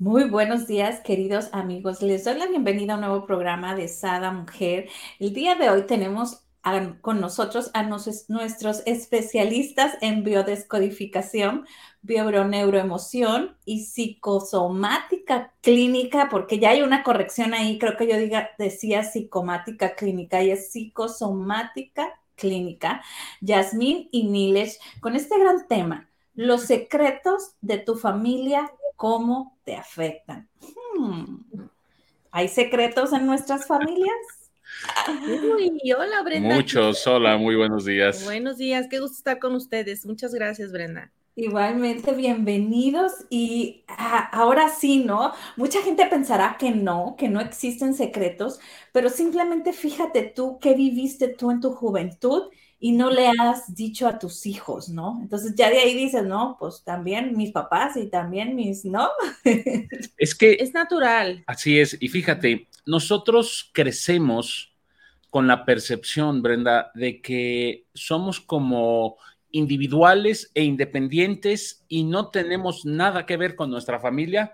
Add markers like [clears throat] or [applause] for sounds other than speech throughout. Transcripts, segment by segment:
Muy buenos días, queridos amigos. Les doy la bienvenida a un nuevo programa de Sada Mujer. El día de hoy tenemos con nosotros a nuestros especialistas en biodescodificación, bioneuroemoción y psicosomática clínica, porque ya hay una corrección ahí, creo que yo diga, decía psicomática clínica y es psicosomática clínica, Yasmín y Nilesh, con este gran tema, los secretos de tu familia, cómo te afectan. Hmm. ¿Hay secretos en nuestras familias? hola Brenda. Muchos, hola, muy buenos días. Buenos días, qué gusto estar con ustedes. Muchas gracias, Brenda. Igualmente, bienvenidos. Y ah, ahora sí, ¿no? Mucha gente pensará que no, que no existen secretos, pero simplemente fíjate tú qué viviste tú en tu juventud y no le has dicho a tus hijos, ¿no? Entonces ya de ahí dices, no, pues también mis papás y también mis, ¿no? [laughs] Es que... Es natural. Así es. Y fíjate, nosotros crecemos con la percepción, Brenda, de que somos como individuales e independientes y no tenemos nada que ver con nuestra familia.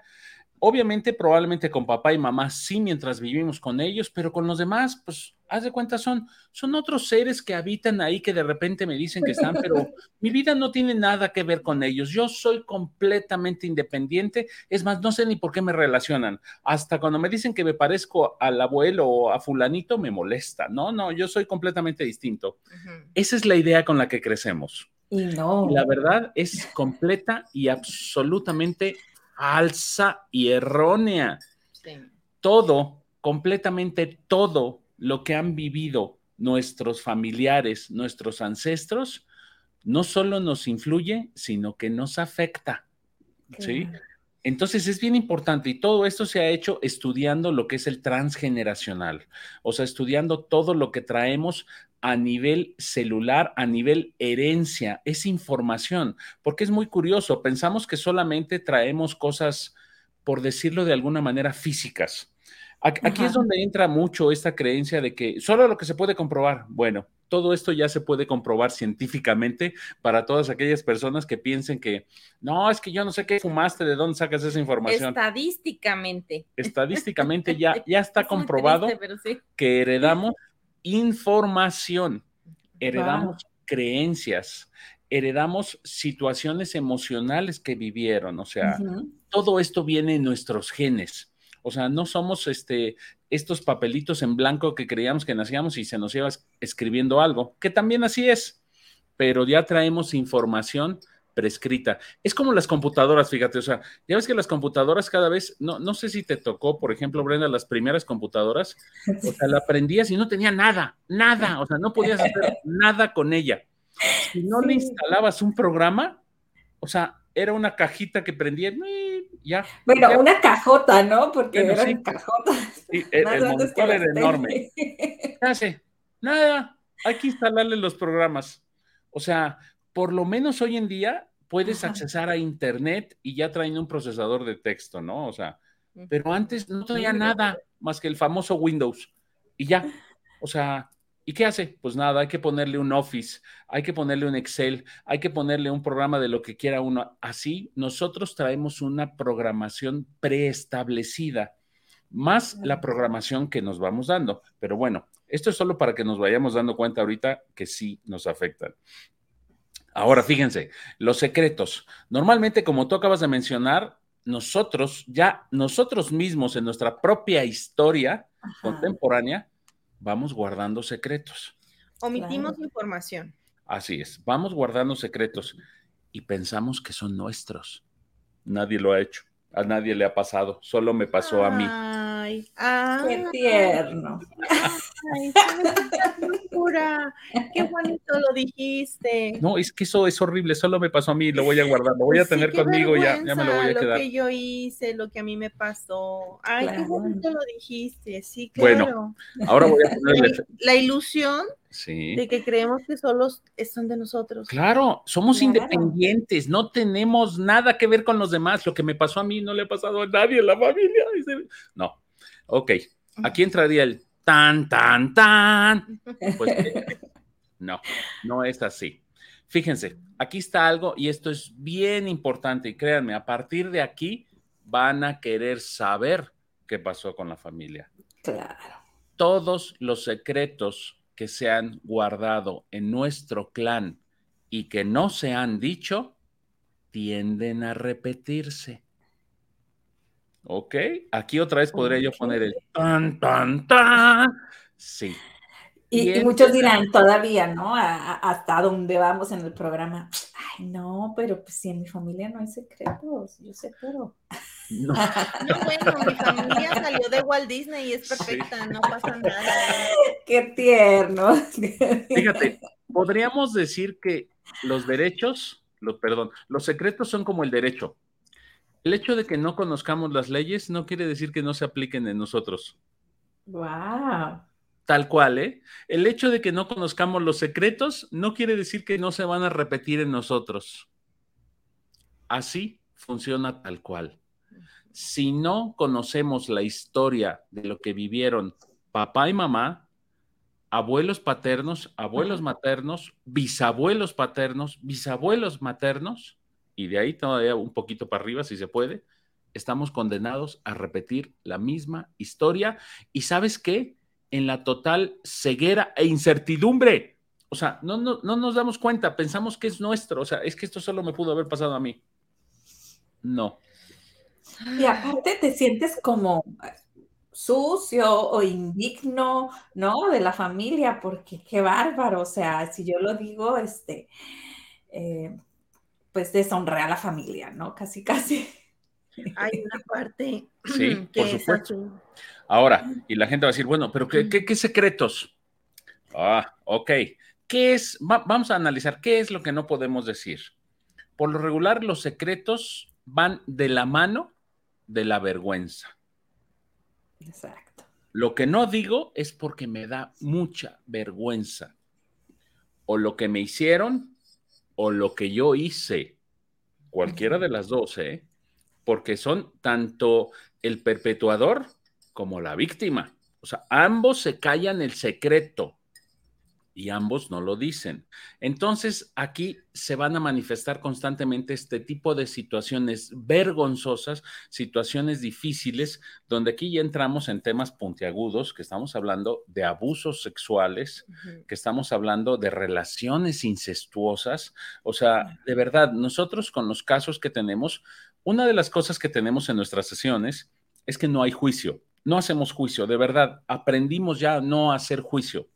Obviamente, probablemente con papá y mamá sí mientras vivimos con ellos, pero con los demás, pues, haz de cuenta, son, son otros seres que habitan ahí que de repente me dicen que están, pero [laughs] mi vida no tiene nada que ver con ellos. Yo soy completamente independiente. Es más, no sé ni por qué me relacionan. Hasta cuando me dicen que me parezco al abuelo o a fulanito, me molesta. No, no, yo soy completamente distinto. Esa es la idea con la que crecemos. Y no. La verdad es completa y absolutamente falsa y errónea. Todo, completamente todo lo que han vivido nuestros familiares, nuestros ancestros, no solo nos influye, sino que nos afecta. ¿Sí? Entonces es bien importante y todo esto se ha hecho estudiando lo que es el transgeneracional, o sea, estudiando todo lo que traemos a nivel celular, a nivel herencia, es información, porque es muy curioso, pensamos que solamente traemos cosas, por decirlo de alguna manera, físicas. Aquí es donde entra mucho esta creencia de que solo lo que se puede comprobar, bueno, todo esto ya se puede comprobar científicamente para todas aquellas personas que piensen que, no, es que yo no sé qué fumaste, de dónde sacas esa información. Estadísticamente. Estadísticamente [laughs] ya, ya está comprobado que heredamos información, heredamos creencias, heredamos situaciones emocionales que vivieron, o sea, todo esto viene en nuestros genes. O sea, no somos este, estos papelitos en blanco que creíamos que nacíamos y se nos iba escribiendo algo, que también así es, pero ya traemos información prescrita. Es como las computadoras, fíjate, o sea, ya ves que las computadoras cada vez, no, no sé si te tocó, por ejemplo, Brenda, las primeras computadoras, o sea, la aprendías y no tenía nada, nada, o sea, no podías hacer nada con ella. Si no le instalabas un programa, o sea, era una cajita que prendía y ya. Bueno, una cajota, ¿no? Porque eran cajotas. el, monitor era enorme. ¿Qué hace? [laughs] Nada, hay que instalarle los programas. O sea, por lo menos hoy en día puedes accesar a internet y ya traen un procesador de texto, ¿no? O sea, pero antes no tenía nada más que el famoso Windows y ya. O sea, ¿y qué hace? Pues nada, hay que ponerle un Office, hay que ponerle un Excel, hay que ponerle un programa de lo que quiera uno. Así, nosotros traemos una programación preestablecida, más la programación que nos vamos dando. Pero bueno, esto es solo para que nos vayamos dando cuenta ahorita que sí nos afectan. Ahora, fíjense, los secretos. Normalmente, como tú acabas de mencionar, nosotros ya, nosotros mismos en nuestra propia historia contemporánea, vamos guardando secretos. Omitimos información. Así es, vamos guardando secretos y pensamos que son nuestros. Nadie lo ha hecho, a nadie le ha pasado, solo me pasó a mí. Ay, ay. Qué tierno. Ay. Qué bonito lo dijiste. No, es que eso es horrible, solo me pasó a mí, lo voy a guardar, lo voy a Sí, tener conmigo, ya, ya me lo voy a quedar. Lo que yo hice, lo que a mí me pasó. Ay, qué bonito lo dijiste. Sí, Bueno. claro. Ahora voy a [laughs] ponerle. La, la ilusión Sí. de que creemos que solos son de nosotros. Claro, somos Claro. independientes, no tenemos nada que ver con los demás. Lo que me pasó a mí no le ha pasado a nadie en la familia. No, ok. Aquí entraría el tan, tan, tan. Pues, [laughs] no, no es así. Fíjense, aquí está algo y esto es bien importante y créanme, a partir de aquí van a querer saber qué pasó con la familia. Claro. Todos los secretos que se han guardado en nuestro clan y que no se han dicho tienden a repetirse. ¿Ok? Aquí otra vez podría yo poner el tan, tan, tan. Sí. Y, y Bien. muchos dirán todavía, ¿no? A- a- hasta donde vamos en el programa. Ay, no, pero pues si en mi familia no hay secretos, yo sé todo. No, [laughs] No, bueno, mi familia salió de Walt Disney y es perfecta, no pasa nada. Qué tierno. Fíjate, [laughs] podríamos decir que los derechos, los, perdón, los secretos son como el derecho. El hecho de que no conozcamos las leyes no quiere decir que no se apliquen en nosotros. Wow. Tal cual, ¿eh? El hecho de que no conozcamos los secretos no quiere decir que no se van a repetir en nosotros. Así funciona tal cual. Si no conocemos la historia de lo que vivieron papá y mamá, abuelos paternos, abuelos maternos, bisabuelos paternos, bisabuelos maternos, y de ahí todavía un poquito para arriba, si se puede, estamos condenados a repetir la misma historia. ¿Y sabes qué? En la total ceguera e incertidumbre. O sea, no, no, no nos damos cuenta, pensamos que es nuestro, o sea, es que esto solo me pudo haber pasado a mí. No. Y aparte te sientes como sucio o indigno, ¿no? De la familia, porque qué bárbaro. O sea, si yo lo digo, este, eh, pues deshonré a la familia, ¿no? Casi, casi. Hay una parte Sí, que por es supuesto. Ahora, y la gente va a decir, bueno, pero ¿qué, qué, qué secretos? Ah, ok. ¿Qué es? Va- vamos a analizar qué es lo que no podemos decir. Por lo regular, los secretos van de la mano de la vergüenza. Exacto. Lo que no digo es porque me da mucha vergüenza. O lo que me hicieron o lo que yo hice. Cualquiera de las dos, ¿eh? Porque son tanto el perpetuador como la víctima. O sea, ambos se callan el secreto y ambos no lo dicen. Entonces, aquí se van a manifestar constantemente este tipo de situaciones vergonzosas, situaciones difíciles, donde aquí ya entramos en temas puntiagudos, que estamos hablando de abusos sexuales, que estamos hablando de relaciones incestuosas. O sea, de verdad, nosotros con los casos que tenemos, una de las cosas que tenemos en nuestras sesiones es que no hay juicio, no hacemos juicio, de verdad, aprendimos ya a no hacer juicio.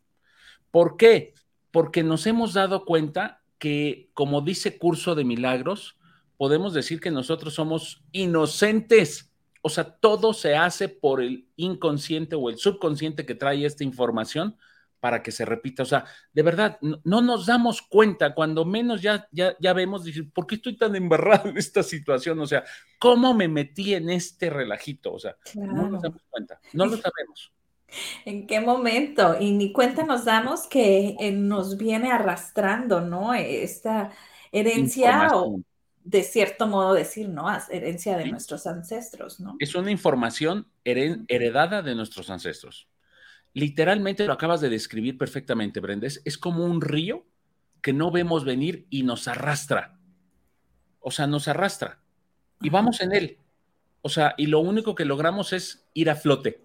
¿Por qué? Porque nos hemos dado cuenta que, como dice Curso de Milagros, podemos decir que nosotros somos inocentes. O sea, todo se hace por el inconsciente o el subconsciente que trae esta información para que se repita. O sea, de verdad, no, no nos damos cuenta, cuando menos ya, ya, ya vemos, decir, ¿por qué estoy tan embarrado en esta situación? O sea, ¿cómo me metí en este relajito? O sea, no nos damos cuenta, no lo sabemos. ¿En qué momento? Y ni cuenta nos damos que eh, nos viene arrastrando, ¿no? Esta herencia o de cierto modo decir, ¿no? Herencia de Sí. nuestros ancestros, ¿no? Es una información heren- heredada de nuestros ancestros. Literalmente lo acabas de describir perfectamente, Brenda. Es, es como un río que no vemos venir y nos arrastra. O sea, nos arrastra. Y Ajá. vamos en él. O sea, y lo único que logramos es ir a flote.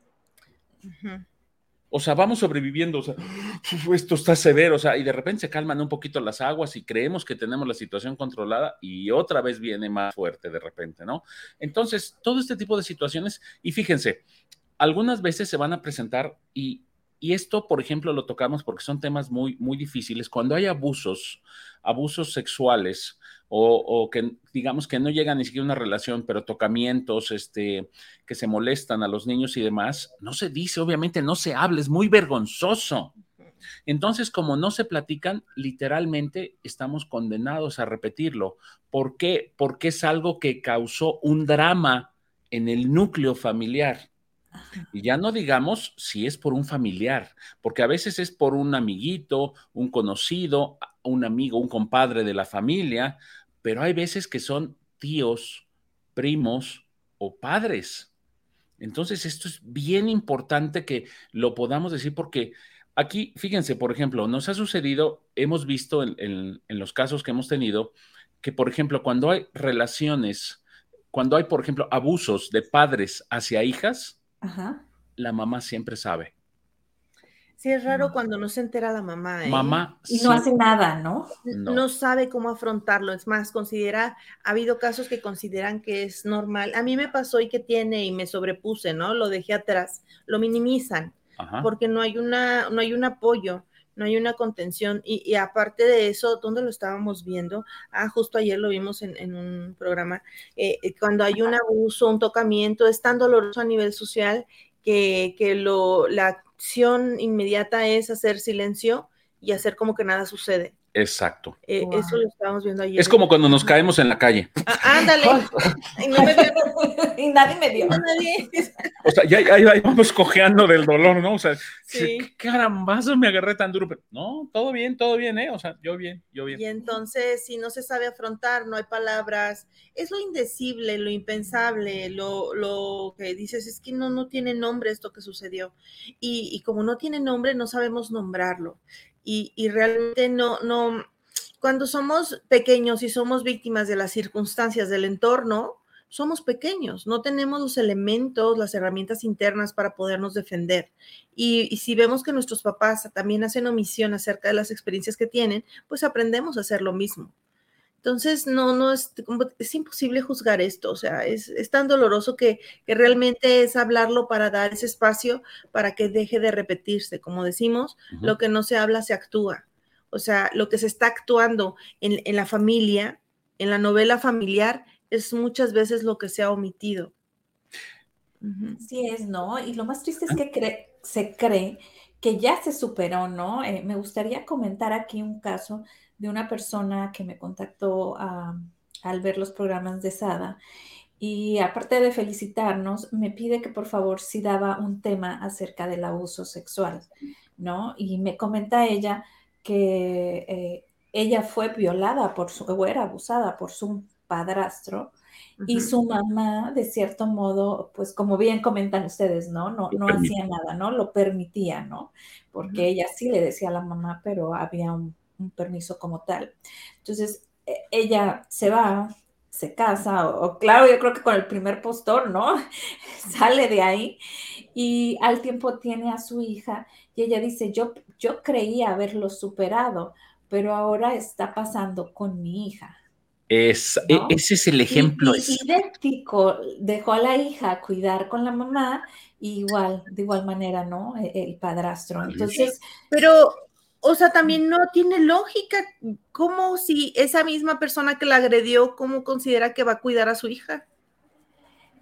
O sea, vamos sobreviviendo, o sea, "Uf, esto está severo, o sea, y de repente se calman un poquito las aguas y creemos que tenemos la situación controlada y otra vez viene más fuerte de repente, ¿no? Entonces, todo este tipo de situaciones, y fíjense, algunas veces se van a presentar y, y esto, por ejemplo, lo tocamos porque son temas muy, muy difíciles. Cuando hay abusos, abusos sexuales, o, que digamos que no llega ni siquiera una relación, pero tocamientos, este, que se molestan a los niños y demás, no se dice, obviamente no se habla, es muy vergonzoso. Entonces, como no se platican, literalmente estamos condenados a repetirlo. ¿Por qué? Porque es algo que causó un drama en el núcleo familiar. Y ya no digamos si es por un familiar, porque a veces es por un amiguito, un conocido, un amigo, un compadre de la familia, pero hay veces que son tíos, primos o padres. Entonces, esto es bien importante que lo podamos decir porque aquí, fíjense, por ejemplo, nos ha sucedido, hemos visto en, los casos que hemos tenido, que, por ejemplo, cuando hay relaciones, cuando hay, por ejemplo, abusos de padres hacia hijas, la mamá siempre sabe. Sí, es raro cuando no se entera la mamá. ¿eh? Mamá. Y no hace nada, ¿no? ¿no? sabe cómo afrontarlo. Es más, considera, ha habido casos que consideran que es normal. A mí me pasó y que tiene y me sobrepuse, ¿no? Lo dejé atrás. Lo minimizan porque no hay, una, no hay un apoyo no hay una contención. Y, aparte de eso, ¿dónde lo estábamos viendo? Ah, justo ayer lo vimos en, un programa. Eh, eh, cuando hay un abuso, un tocamiento, es tan doloroso a nivel social que, que lo, la acción inmediata es hacer silencio y hacer como que nada sucede. Exacto. Eh, eso lo estábamos viendo ayer. Es como cuando nos caemos en la calle. Ah, ándale. [laughs] y, no me [laughs] y nadie me dio. Nadie. O sea, ya, ya, vamos cojeando del dolor, ¿no? O sea, sí. qué carambazo me agarré tan duro. Pero, no, todo bien, todo bien, ¿eh? O sea, yo bien, yo bien. Y entonces, si no se sabe afrontar, no hay palabras, es lo indecible, lo impensable, lo, lo que dices, es que no, no tiene nombre esto que sucedió. Y, y como no tiene nombre, no sabemos nombrarlo y, realmente no, no, cuando somos pequeños y somos víctimas de las circunstancias del entorno, somos pequeños, no tenemos los elementos, las herramientas internas para podernos defender. Y, si vemos que nuestros papás también hacen omisión acerca de las experiencias que tienen, pues aprendemos a hacer lo mismo. Entonces, no, no es, es imposible juzgar esto, o sea, es, tan doloroso que, realmente es hablarlo para dar ese espacio para que deje de repetirse. Como decimos, lo que no se habla se actúa. O sea, lo que se está actuando en, la familia, en la novela familiar, es muchas veces lo que se ha omitido. Sí es, ¿no? Y lo más triste es que se cree que ya se superó, ¿no? Eh, me gustaría comentar aquí un caso de una persona que me contactó al ver los programas de SADA y aparte de felicitarnos, me pide que por favor si daba un tema acerca del abuso sexual, ¿no? Y me comenta ella que eh, ella fue violada por su, o era abusada por su padrastro y su mamá, de cierto modo, pues como bien comentan ustedes, ¿no? No, no hacía nada, ¿no? Lo permitía, ¿no? Porque ella sí le decía a la mamá, pero había un un permiso como tal. Entonces, e, ella se va, se casa, o, claro, yo creo que con el primer postor, ¿no? [laughs] Sale de ahí y al tiempo tiene a su hija y ella dice, yo, yo creía haberlo superado, pero ahora está pasando con mi hija. Es, e, Ese es el ejemplo. idéntico, dejó a la hija cuidar con la mamá, igual, de igual manera, ¿no? E, el, padrastro. Entonces. Pero o sea, también no tiene lógica. ¿Cómo si esa misma persona que la agredió, cómo considera que va a cuidar a su hija?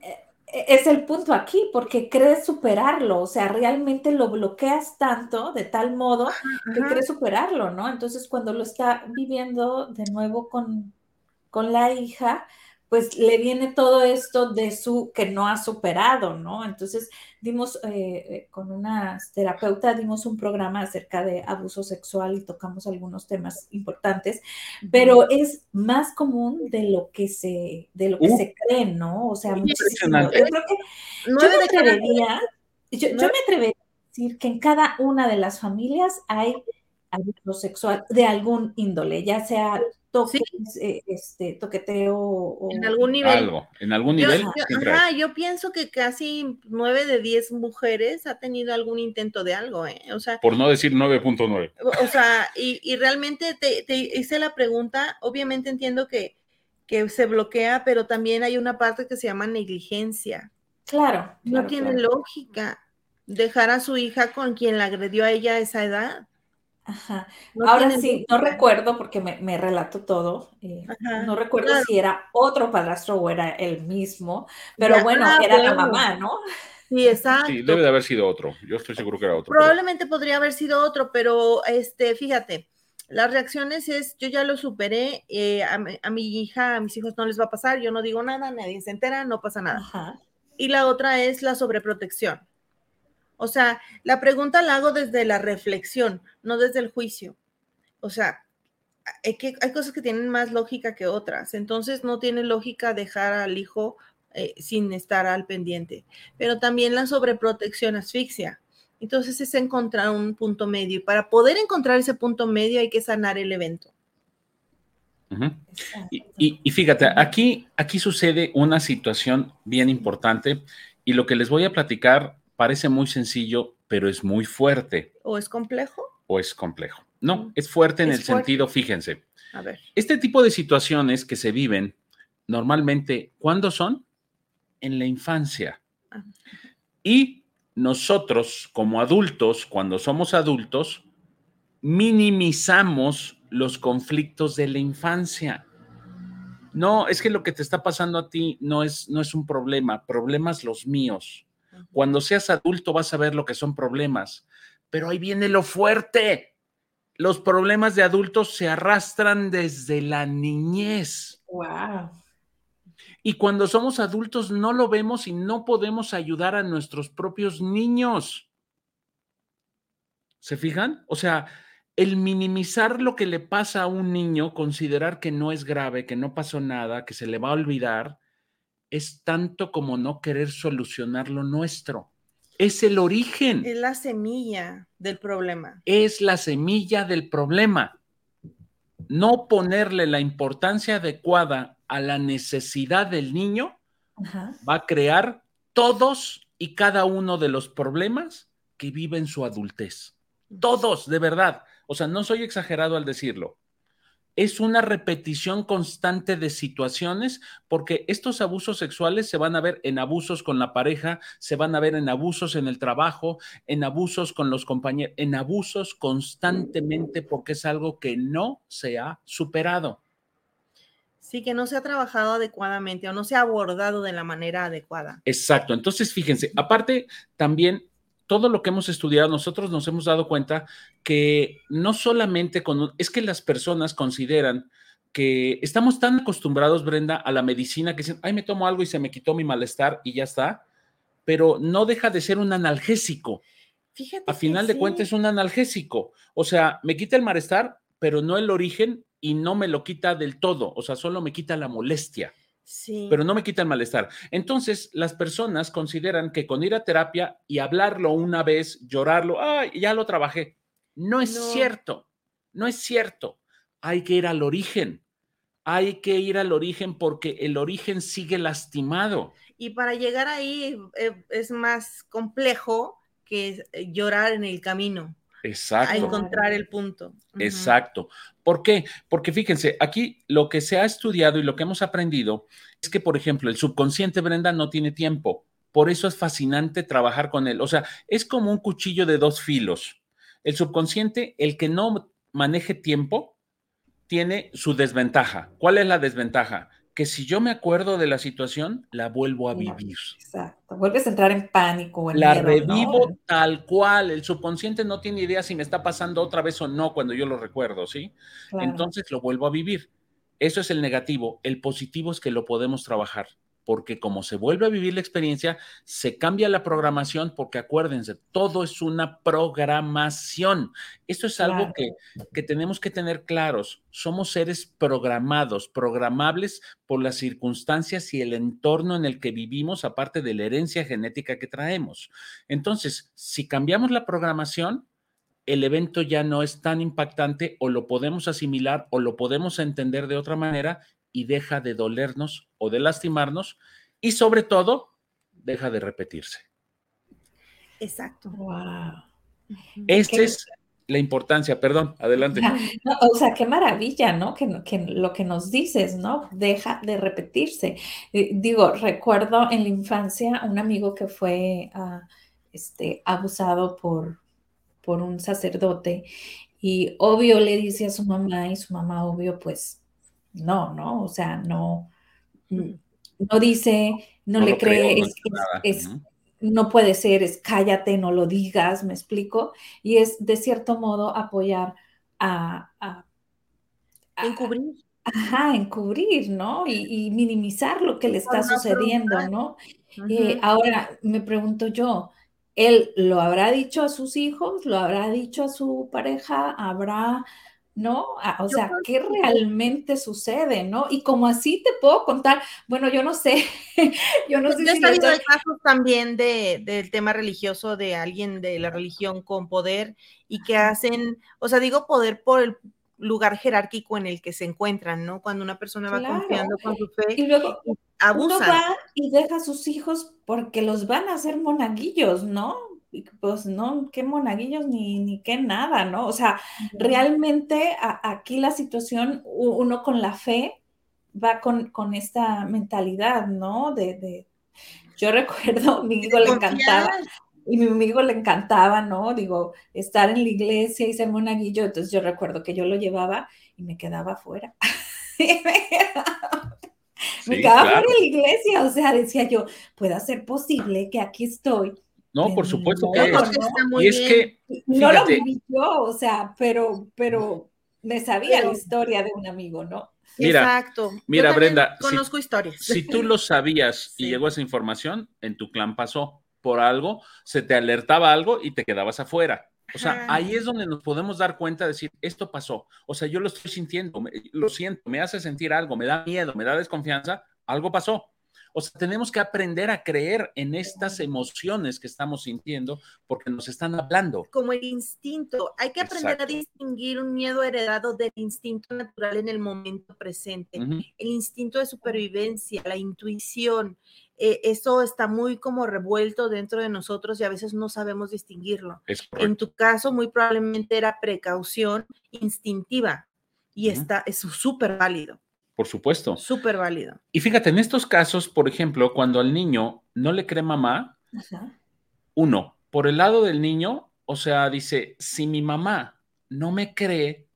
Eh, es el punto aquí, porque crees superarlo, o sea, realmente lo bloqueas tanto de tal modo que crees superarlo, ¿no? Entonces, cuando lo está viviendo de nuevo con, con la hija, pues le viene todo esto de su que no ha superado, ¿no? Entonces dimos eh, eh, con una terapeuta, dimos un programa acerca de abuso sexual y tocamos algunos temas importantes, pero es más común de lo que se, de lo que se cree, ¿no? O sea, muchísimo. Yo creo que yo me atrevería, yo, yo me atrevería a decir que en cada una de las familias hay abuso sexual de algún índole, ya sea eh, este, toqueteo o, en algún nivel. Algo, en algún nivel. Yo, yo pienso que casi nueve de diez mujeres ha tenido algún intento de algo, ¿eh? O sea. Por no decir 9.9. O sea, y, realmente te, hice la pregunta, obviamente entiendo que, que se bloquea, pero también hay una parte que se llama negligencia. Claro. No tiene lógica dejar a su hija con quien la agredió a ella a esa edad. Ajá. Ahora sí, no recuerdo porque me, relato todo. Eh, no recuerdo si era otro padrastro o era el mismo, pero bueno, era la mamá, ¿no? Sí, exacto. Sí, debe de haber sido otro. Yo estoy seguro que era otro. Probablemente podría haber sido otro, pero este, fíjate, las reacciones es, yo ya lo superé, eh, a, mi hija, a mis hijos no les va a pasar, yo no digo nada, nadie se entera, no pasa nada. Y la otra es la sobreprotección. O sea, la pregunta la hago desde la reflexión, no desde el juicio. O sea, hay, que, hay cosas que tienen más lógica que otras. Entonces, no tiene lógica dejar al hijo eh, sin estar al pendiente. Pero también la sobreprotección asfixia. Entonces, es encontrar un punto medio. Y para poder encontrar ese punto medio hay que sanar el evento. y, fíjate, aquí, aquí sucede una situación bien importante y lo que les voy a platicar parece muy sencillo, pero es muy fuerte. ¿O es complejo? O es complejo. No, mm. es fuerte en el sentido, fíjense. A ver. Este tipo de situaciones que se viven normalmente, ¿cuándo son? En la infancia. Ah. Y nosotros, como adultos, cuando somos adultos, minimizamos los conflictos de la infancia. No, es que lo que te está pasando a ti no es, no es un problema, problemas los míos. Cuando seas adulto vas a ver lo que son problemas, pero ahí viene lo fuerte. Los problemas de adultos se arrastran desde la niñez. Wow. Y cuando somos adultos no lo vemos y no podemos ayudar a nuestros propios niños. ¿Se fijan? O sea, el minimizar lo que le pasa a un niño, considerar que no es grave, que no pasó nada, que se le va a olvidar, es tanto como no querer solucionar lo nuestro. Es el origen. Es la semilla del problema. Es la semilla del problema. No ponerle la importancia adecuada a la necesidad del niño va a crear todos y cada uno de los problemas que vive en su adultez. Todos, de verdad. O sea, no soy exagerado al decirlo es una repetición constante de situaciones, porque estos abusos sexuales se van a ver en abusos con la pareja, se van a ver en abusos en el trabajo, en abusos con los compañeros, en abusos constantemente porque es algo que no se ha superado. Sí, que no se ha trabajado adecuadamente o no se ha abordado de la manera adecuada. Exacto. Entonces, fíjense, aparte también todo lo que hemos estudiado, nosotros nos hemos dado cuenta que no solamente con, es que las personas consideran que estamos tan acostumbrados, Brenda, a la medicina que dicen, ay, me tomo algo y se me quitó mi malestar y ya está, pero no deja de ser un analgésico. Fíjate. A final de cuentas es un analgésico. O sea, me quita el malestar, pero no el origen y no me lo quita del todo. O sea, solo me quita la molestia. Pero no me quita el malestar. Entonces, las personas consideran que con ir a terapia y hablarlo una vez, llorarlo, ay, ya lo trabajé. No es cierto, no es cierto. Hay que ir al origen. Hay que ir al origen porque el origen sigue lastimado. Y para llegar ahí eh, es más complejo que eh, llorar en el camino. Exacto. A encontrar el punto. Exacto. ¿Por qué? Porque fíjense, aquí lo que se ha estudiado y lo que hemos aprendido es que, por ejemplo, el subconsciente, Brenda, no tiene tiempo. Por eso es fascinante trabajar con él. O sea, es como un cuchillo de dos filos. El subconsciente, el que no maneje tiempo, tiene su desventaja. ¿Cuál es la desventaja? Que si yo me acuerdo de la situación, la vuelvo a vivir. Exacto. Vuelves a entrar en pánico. la revivo tal cual. El subconsciente no tiene idea si me está pasando otra vez o no cuando yo lo recuerdo, ¿sí? Entonces lo vuelvo a vivir. Eso es el negativo. El positivo es que lo podemos trabajar porque como se vuelve a vivir la experiencia, se cambia la programación, porque acuérdense, todo es una programación. Esto es algo que, que, tenemos que tener claros. Somos seres programados, programables por las circunstancias y el entorno en el que vivimos, aparte de la herencia genética que traemos. Entonces, si cambiamos la programación, el evento ya no es tan impactante o lo podemos asimilar o lo podemos entender de otra manera y deja de dolernos o de lastimarnos y sobre todo deja de repetirse. Exacto. Wow. Esta es la importancia, perdón, adelante. [laughs] o sea, qué maravilla, ¿no? Que, lo que nos dices, ¿no? Deja de repetirse. Eh, digo, recuerdo en la infancia un amigo que fue este, abusado por, por un sacerdote y obvio le dice a su mamá y su mamá obvio pues no, ¿no? O sea, no, no dice, no, le cree, es, no puede ser, es cállate, no lo digas, me explico, y es de cierto modo apoyar a... a, encubrir. Ajá, encubrir, ¿no? Y, minimizar lo que le está sucediendo, ¿no? Eh, ahora, me pregunto yo, ¿él lo habrá dicho a sus hijos? ¿Lo habrá dicho a su pareja? ¿Habrá ¿no? Ah, o sea, ¿qué realmente sucede, no? Y como así te puedo contar, bueno, yo no sé, [laughs] yo no pues sé si... He casos también de, del tema religioso de alguien de la religión con poder y que hacen, o sea, digo poder por el lugar jerárquico en el que se encuentran, ¿no? Cuando una persona va confiando con su fe y luego abusa. Uno va y deja a sus hijos porque los van a hacer monaguillos, ¿no? Pues no, qué monaguillos ni, ni qué nada, ¿no? O sea, realmente aquí la situación, uno con la fe va con, esta mentalidad, ¿no? De, yo [laughs] recuerdo, mi hijo le encantaba, y mi amigo le encantaba, ¿no? Digo, estar en la iglesia y ser monaguillo, entonces yo recuerdo que yo lo llevaba y me quedaba afuera. [laughs] me quedaba, fuera de la iglesia, o sea, decía yo, puede ser posible que aquí estoy no, por supuesto que es. Y es que. No lo viví yo, o sea, pero, pero me sabía la historia de un amigo, ¿no? Mira, Exacto. Mira, Brenda. Conozco historias. Si tú lo sabías y llegó esa información, en tu clan pasó por algo, se te alertaba algo y te quedabas afuera. O sea, ahí es donde nos podemos dar cuenta de decir, esto pasó. O sea, yo lo estoy sintiendo, lo siento, me hace sentir algo, me da miedo, me da desconfianza, algo pasó. O sea, tenemos que aprender a creer en estas emociones que estamos sintiendo porque nos están hablando. Como el instinto, hay que aprender a distinguir un miedo heredado del instinto natural en el momento presente. El instinto de supervivencia, la intuición, eh, eso está muy como revuelto dentro de nosotros y a veces no sabemos distinguirlo. en tu caso, muy probablemente era precaución instintiva y está, es súper válido. Por supuesto. Súper válido. Y fíjate, en estos casos, por ejemplo, cuando al niño no le cree mamá, uno, por el lado del niño, o sea, dice, si mi mamá no me cree,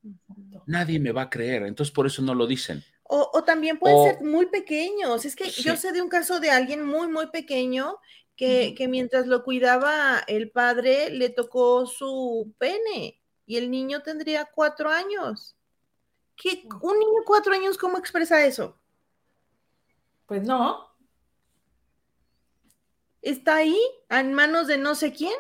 nadie me va a creer. Entonces, por eso no lo dicen. O, también pueden ser muy pequeños. Es que yo sé de un caso de alguien muy, muy pequeño que, que, mientras lo cuidaba el padre, le tocó su pene y el niño tendría cuatro años. ¿Qué, un niño de cuatro años, ¿cómo expresa eso? Pues no. Está ahí, en manos de no sé quién.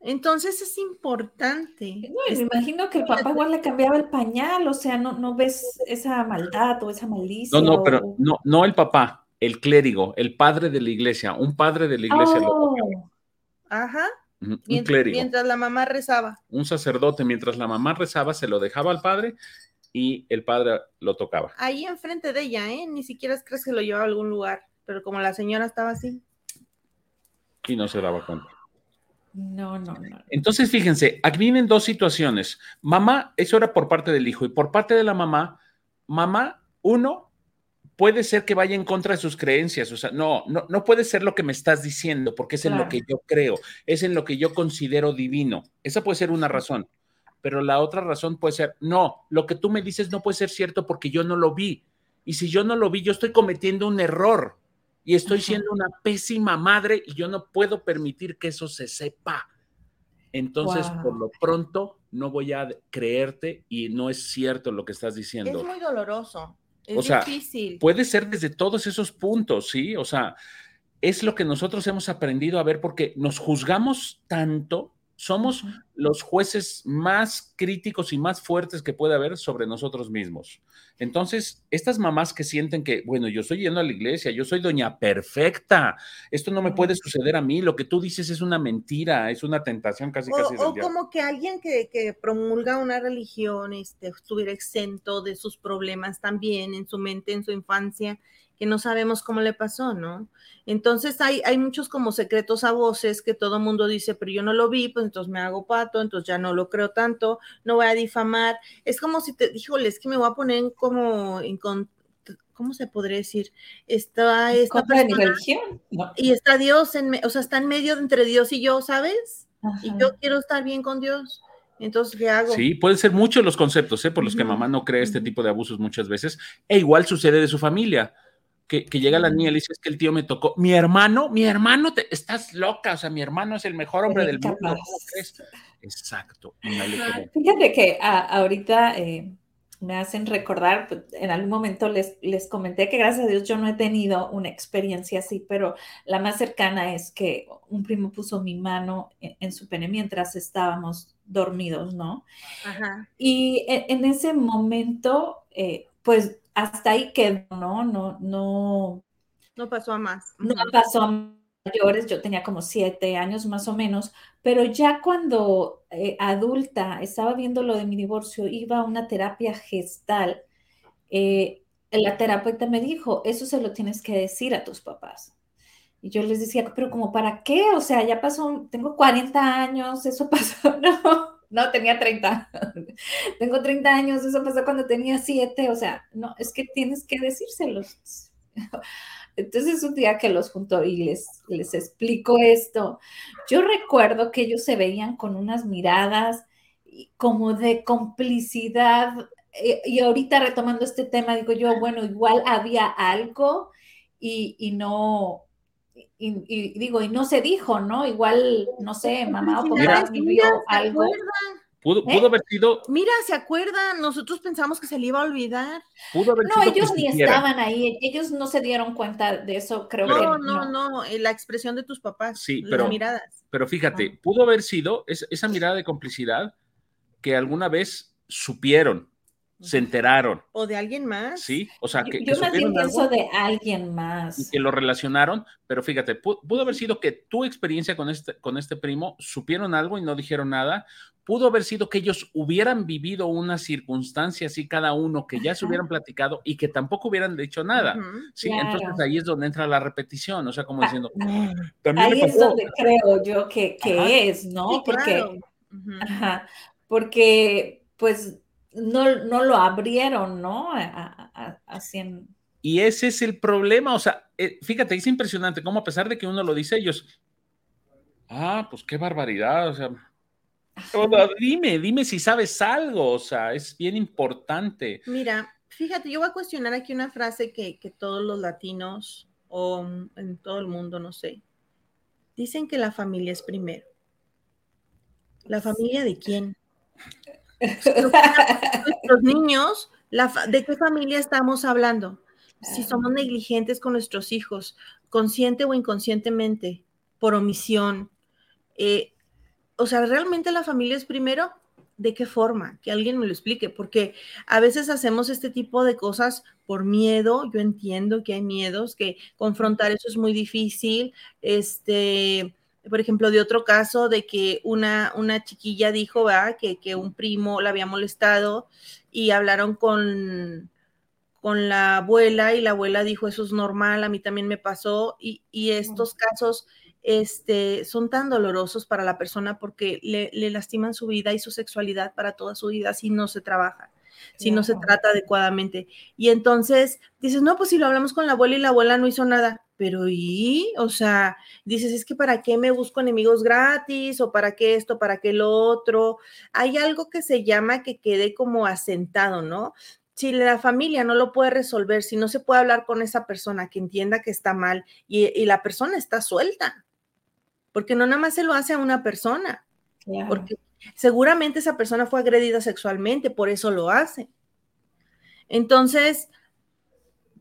Entonces es importante. me imagino que el papá igual le cambiaba el pañal, o sea, no, no ves esa maldad o esa maldición. No, no, pero no, no el papá, el clérigo, el padre de la iglesia, un padre de la iglesia. Oh. Ajá. un clérigo. Mientras la mamá rezaba. Un sacerdote, mientras la mamá rezaba, se lo dejaba al padre y el padre lo tocaba. Ahí enfrente de ella, ¿eh? Ni siquiera crees que lo llevaba a algún lugar, pero como la señora estaba así. Y no se daba cuenta. No, no, no. Entonces, fíjense, aquí vienen dos situaciones. Mamá, eso era por parte del hijo, y por parte de la mamá, mamá, uno, puede ser que vaya en contra de sus creencias, o sea, no, no, no puede ser lo que me estás diciendo, porque es en lo que yo creo, es en lo que yo considero divino. Esa puede ser una razón pero la otra razón puede ser, no, lo que tú me dices no puede ser cierto porque yo no lo vi. Y si yo no lo vi, yo estoy cometiendo un error y estoy siendo una pésima madre y yo no puedo permitir que eso se sepa. Entonces, por lo pronto, no voy a creerte y no es cierto lo que estás diciendo. Es muy doloroso. Es difícil. Puede ser desde todos esos puntos, ¿sí? O sea, es lo que nosotros hemos aprendido a ver porque nos juzgamos tanto somos los jueces más críticos y más fuertes que puede haber sobre nosotros mismos. Entonces, estas mamás que sienten que, bueno, yo estoy yendo a la iglesia, yo soy doña perfecta, esto no me puede suceder a mí, lo que tú dices es una mentira, es una tentación casi, casi. O, como que alguien que, que, promulga una religión este, estuviera exento de sus problemas también en su mente, en su infancia, que no sabemos cómo le pasó, ¿no? Entonces hay, hay muchos como secretos a voces que todo mundo dice, pero yo no lo vi, pues entonces me hago pato, entonces ya no lo creo tanto, no voy a difamar. Es como si te, híjole, es que me voy a poner como en, ¿cómo se podría decir? Está esta de mi religión. Y está Dios, en, o sea, está en medio entre Dios y yo, ¿sabes? Y yo quiero estar bien con Dios. Entonces, ¿qué hago? Sí, pueden ser muchos los conceptos, ¿eh? Por los que mamá no cree este tipo de abusos muchas veces. E igual sucede de su familia. Que, llega la niña y le dice, es que el tío me tocó. Mi hermano, mi hermano, te, estás loca, o sea, mi hermano es el mejor hombre del mundo. ¿Cómo crees? Exacto. Fíjate que ah, ahorita eh, me hacen recordar, pues, en algún momento les, les comenté que gracias a Dios yo no he tenido una experiencia así, pero la más cercana es que un primo puso mi mano en, su pene mientras estábamos dormidos, ¿no? Ajá. Y e, en, ese momento, eh, pues hasta ahí quedó, ¿no? No, no. No pasó a más. No pasó a mayores, yo tenía como siete años más o menos, pero ya cuando eh, adulta estaba viendo lo de mi divorcio, iba a una terapia gestal, eh, la terapeuta me dijo, eso se lo tienes que decir a tus papás. Y yo les decía, pero como para qué? O sea, ya pasó, tengo 40 años, eso [laughs] pasó, no, no, tenía 30. [laughs] tengo 30 años, eso pasó cuando tenía 7, o sea, no, es que tienes que decírselos. [laughs] Entonces un día que los junto y les, les explico esto, yo recuerdo que ellos se veían con unas miradas como de complicidad. Eh, y ahorita retomando este tema, digo yo, bueno, igual había algo y, no, y, digo, y no se dijo, ¿no? Igual, no sé, mamá o papá vivió algo. Pudo, ¿Eh? haber sido. Mira, ¿se acuerdan? Nosotros pensamos que se le iba a olvidar. Pudo haber no, ellos ni estaban ahí, ellos no se dieron cuenta de eso, creo no, que. No, no, no, eh, la expresión de tus papás. Sí, pero. miradas. Pero fíjate, pudo haber sido esa mirada de complicidad que alguna vez supieron se enteraron. O de alguien más. Sí, o sea, que. Yo, más bien pienso de alguien más. Y que lo relacionaron, pero fíjate, pudo, haber sido que tu experiencia con este, con este primo supieron algo y no dijeron nada. Pudo haber sido que ellos hubieran vivido una circunstancia así cada uno, que ya se hubieran platicado y que tampoco hubieran dicho nada. Sí, entonces ahí es donde entra la repetición, o sea, como ah, diciendo. Ah, ahí es donde creo yo que, que es, ¿no? porque. Ajá, porque, pues no, lo abrieron, ¿no? Así Y ese es el problema, o sea, eh, fíjate, es impresionante cómo a pesar de que uno lo dice, ellos, ah, pues qué barbaridad, o sea, dime, dime si sabes algo, o sea, es bien importante. Mira, fíjate, yo voy a cuestionar aquí una frase que, que todos los latinos o en todo el mundo, no sé, dicen que la familia es primero. ¿La familia de quién? [laughs] Nuestros niños, ¿de qué familia estamos hablando? Si somos negligentes con nuestros hijos, consciente o inconscientemente, por omisión. Eh, o sea, ¿realmente la familia es primero? ¿De qué forma? Que alguien me lo explique, porque a veces hacemos este tipo de cosas por miedo. Yo entiendo que hay miedos, que confrontar eso es muy difícil. Este, por ejemplo, de otro caso de que una, una chiquilla dijo Que, que un primo la había molestado y hablaron con, con la abuela y la abuela dijo, eso es normal, a mí también me pasó y, estos casos este, son tan dolorosos para la persona porque le, le, lastiman su vida y su sexualidad para toda su vida si no se trabaja si no se trata adecuadamente. Y entonces dices, no, pues si lo hablamos con la abuela y la abuela no hizo nada, pero ¿y? O sea, dices, es que para qué me busco enemigos gratis o para qué esto, para qué lo otro. Hay algo que se llama que quede como asentado, ¿no? Si la familia no lo puede resolver, si no se puede hablar con esa persona que entienda que está mal y, la persona está suelta, porque no nada más se lo hace a una persona, porque Seguramente esa persona fue agredida sexualmente, por eso lo hace. Entonces,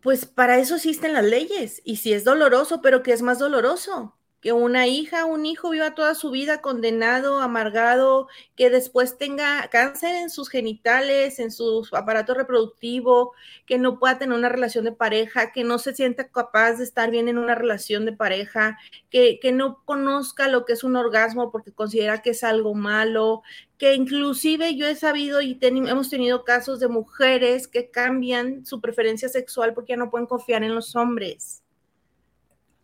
pues para eso existen las leyes. Y si es doloroso, pero ¿qué es más doloroso? Que una hija, un hijo viva toda su vida condenado, amargado, que después tenga cáncer en sus genitales, en su aparato reproductivo, que no pueda tener una relación de pareja, que no se sienta capaz de estar bien en una relación de pareja, que, que no conozca lo que es un orgasmo porque considera que es algo malo, que inclusive yo he sabido y hemos tenido casos de mujeres que cambian su preferencia sexual porque ya no pueden confiar en los hombres.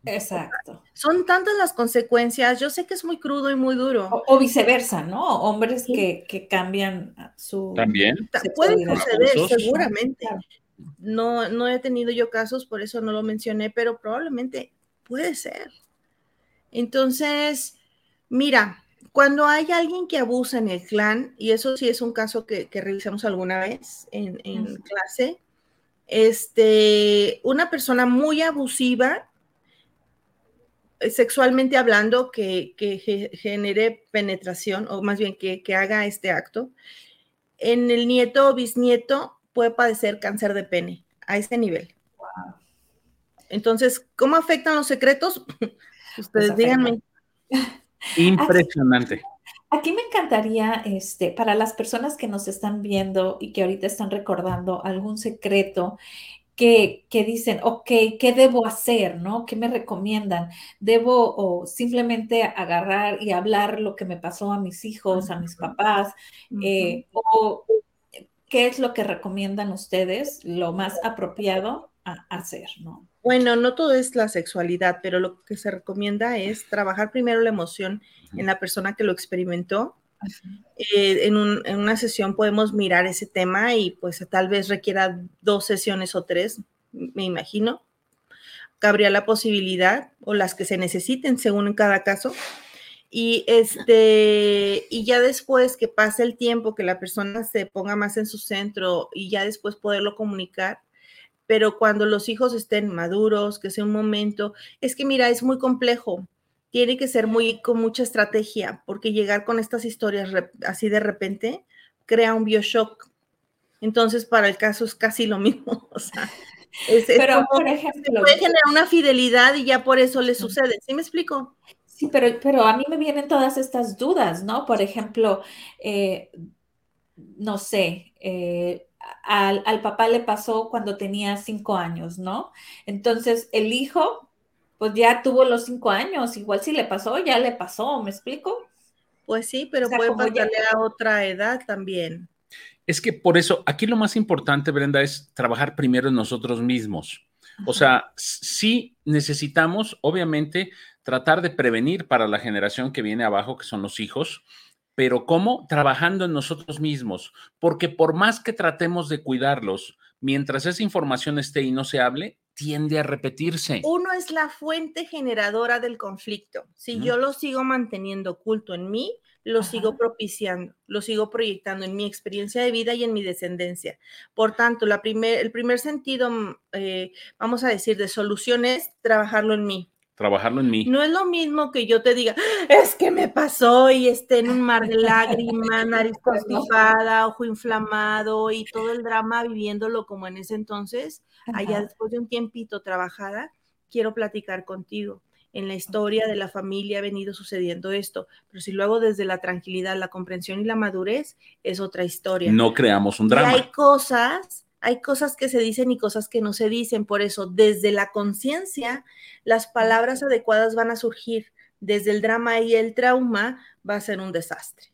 Exacto. Son tantas las consecuencias. Yo sé que es muy crudo y muy duro. O, viceversa, ¿no? Hombres que, cambian su. También. Puede suceder, seguramente. no, no he tenido yo casos, por eso no lo mencioné, pero probablemente puede ser. Entonces, mira, cuando hay alguien que abusa en el clan, y eso sí es un caso que, revisamos alguna vez en, clase, este, una persona muy abusiva, sexualmente hablando, que, genere penetración, o más bien que, haga este acto, en el nieto o bisnieto puede padecer cáncer de pene a este nivel. Entonces, ¿cómo afectan los secretos? [laughs] Ustedes pues díganme. [laughs] Impresionante. Aquí me encantaría, este, para las personas que nos están viendo y que ahorita están recordando algún secreto que, que, dicen, ok, ¿qué debo hacer? ¿No? ¿Qué me recomiendan? ¿Debo o simplemente agarrar y hablar lo que me pasó a mis hijos, a mis papás? Eh, ¿O qué es lo que recomiendan ustedes, lo más apropiado a hacer? ¿no? Bueno, no todo es la sexualidad, pero lo que se recomienda es trabajar primero la emoción en la persona que lo experimentó. Eh, en, una sesión podemos mirar ese tema y pues tal vez requiera dos sesiones o tres, me imagino. Cabría la posibilidad o las que se necesiten según en cada caso. Y este, y ya después que pase el tiempo, que la persona se ponga más en su centro y ya después poderlo comunicar, pero cuando los hijos estén maduros, que sea un momento, es que mira, es muy complejo, tiene que ser muy con mucha estrategia, porque llegar con estas historias así de repente crea un bioshock. Entonces, para el caso es casi lo mismo, [laughs] o sea, es, pero por ejemplo, puede generar una fidelidad y ya por eso le sucede. ¿Sí me explico? Sí, pero, pero a mí me vienen todas estas dudas, ¿no? Por ejemplo, eh, no sé, eh, al, papá le pasó cuando tenía cinco años, ¿no? Entonces el hijo, pues ya tuvo los cinco años, igual si le pasó, ya le pasó, ¿me explico? Pues sí, pero puede pasarle a otra edad también. Es que por eso, aquí lo más importante, Brenda, es trabajar primero en nosotros mismos. O sea, sí necesitamos, obviamente, tratar de prevenir para la generación que viene abajo, que son los hijos, pero ¿cómo? Trabajando en nosotros mismos, porque por más que tratemos de cuidarlos, mientras esa información esté y no se hable, tiende a repetirse. Uno es la fuente generadora del conflicto. Si yo lo sigo manteniendo oculto en mí, lo sigo propiciando, lo sigo proyectando en mi experiencia de vida y en mi descendencia. Por tanto, la primer, el primer sentido, mm, eh, vamos a decir, de solución es trabajarlo en mí trabajarlo en mí. No es lo mismo que yo te diga, es que me pasó y esté en un mar de [laughs] lágrimas, nariz constipada, ojo inflamado y todo el drama viviéndolo como en ese entonces. Allá después de un tiempito trabajada, quiero platicar contigo. En la historia de la familia ha venido sucediendo esto, pero si lo hago desde la tranquilidad, la comprensión y la madurez, es otra historia. No creamos un drama. Y hay cosas hay cosas que se dicen y cosas que no se dicen. Por eso, desde la conciencia, las palabras adecuadas van a surgir. Desde el drama y el trauma va a ser un desastre.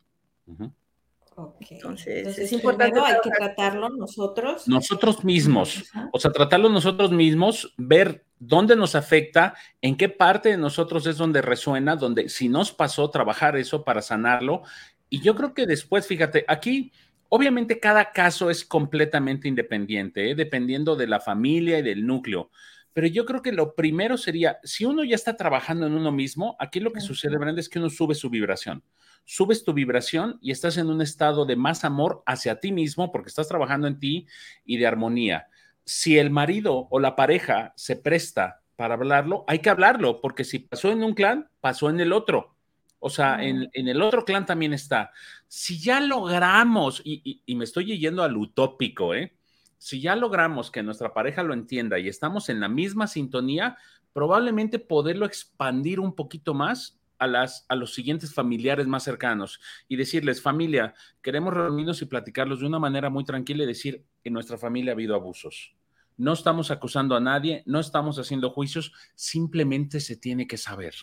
Entonces, es importante. Hay que tratarlo nosotros. Nosotros mismos. O sea, tratarlo nosotros mismos, ver dónde nos afecta, en qué parte de nosotros es donde resuena, donde si nos pasó, trabajar eso para sanarlo. Y yo creo que después, fíjate, aquí Obviamente cada caso es completamente independiente, ¿eh? dependiendo de la familia y del núcleo. Pero yo creo que lo primero sería, si uno ya está trabajando en uno mismo, aquí lo que sucede, Brenda, es que uno sube su vibración. Subes tu vibración y estás en un estado de más amor hacia ti mismo porque estás trabajando en ti y de armonía. Si el marido o la pareja se presta para hablarlo, hay que hablarlo, porque si pasó en un clan, pasó en el otro. O sea, en, el otro clan también está. Si ya logramos, y, me estoy yendo al utópico, ¿eh? Si ya logramos que nuestra pareja lo entienda y estamos en la misma sintonía, probablemente poderlo expandir un poquito más a, las, a los siguientes familiares más cercanos y decirles, familia, queremos reunirnos y platicarlos de una manera muy tranquila y decir, en nuestra familia ha habido abusos. No estamos acusando a nadie, no estamos haciendo juicios, simplemente se tiene que saber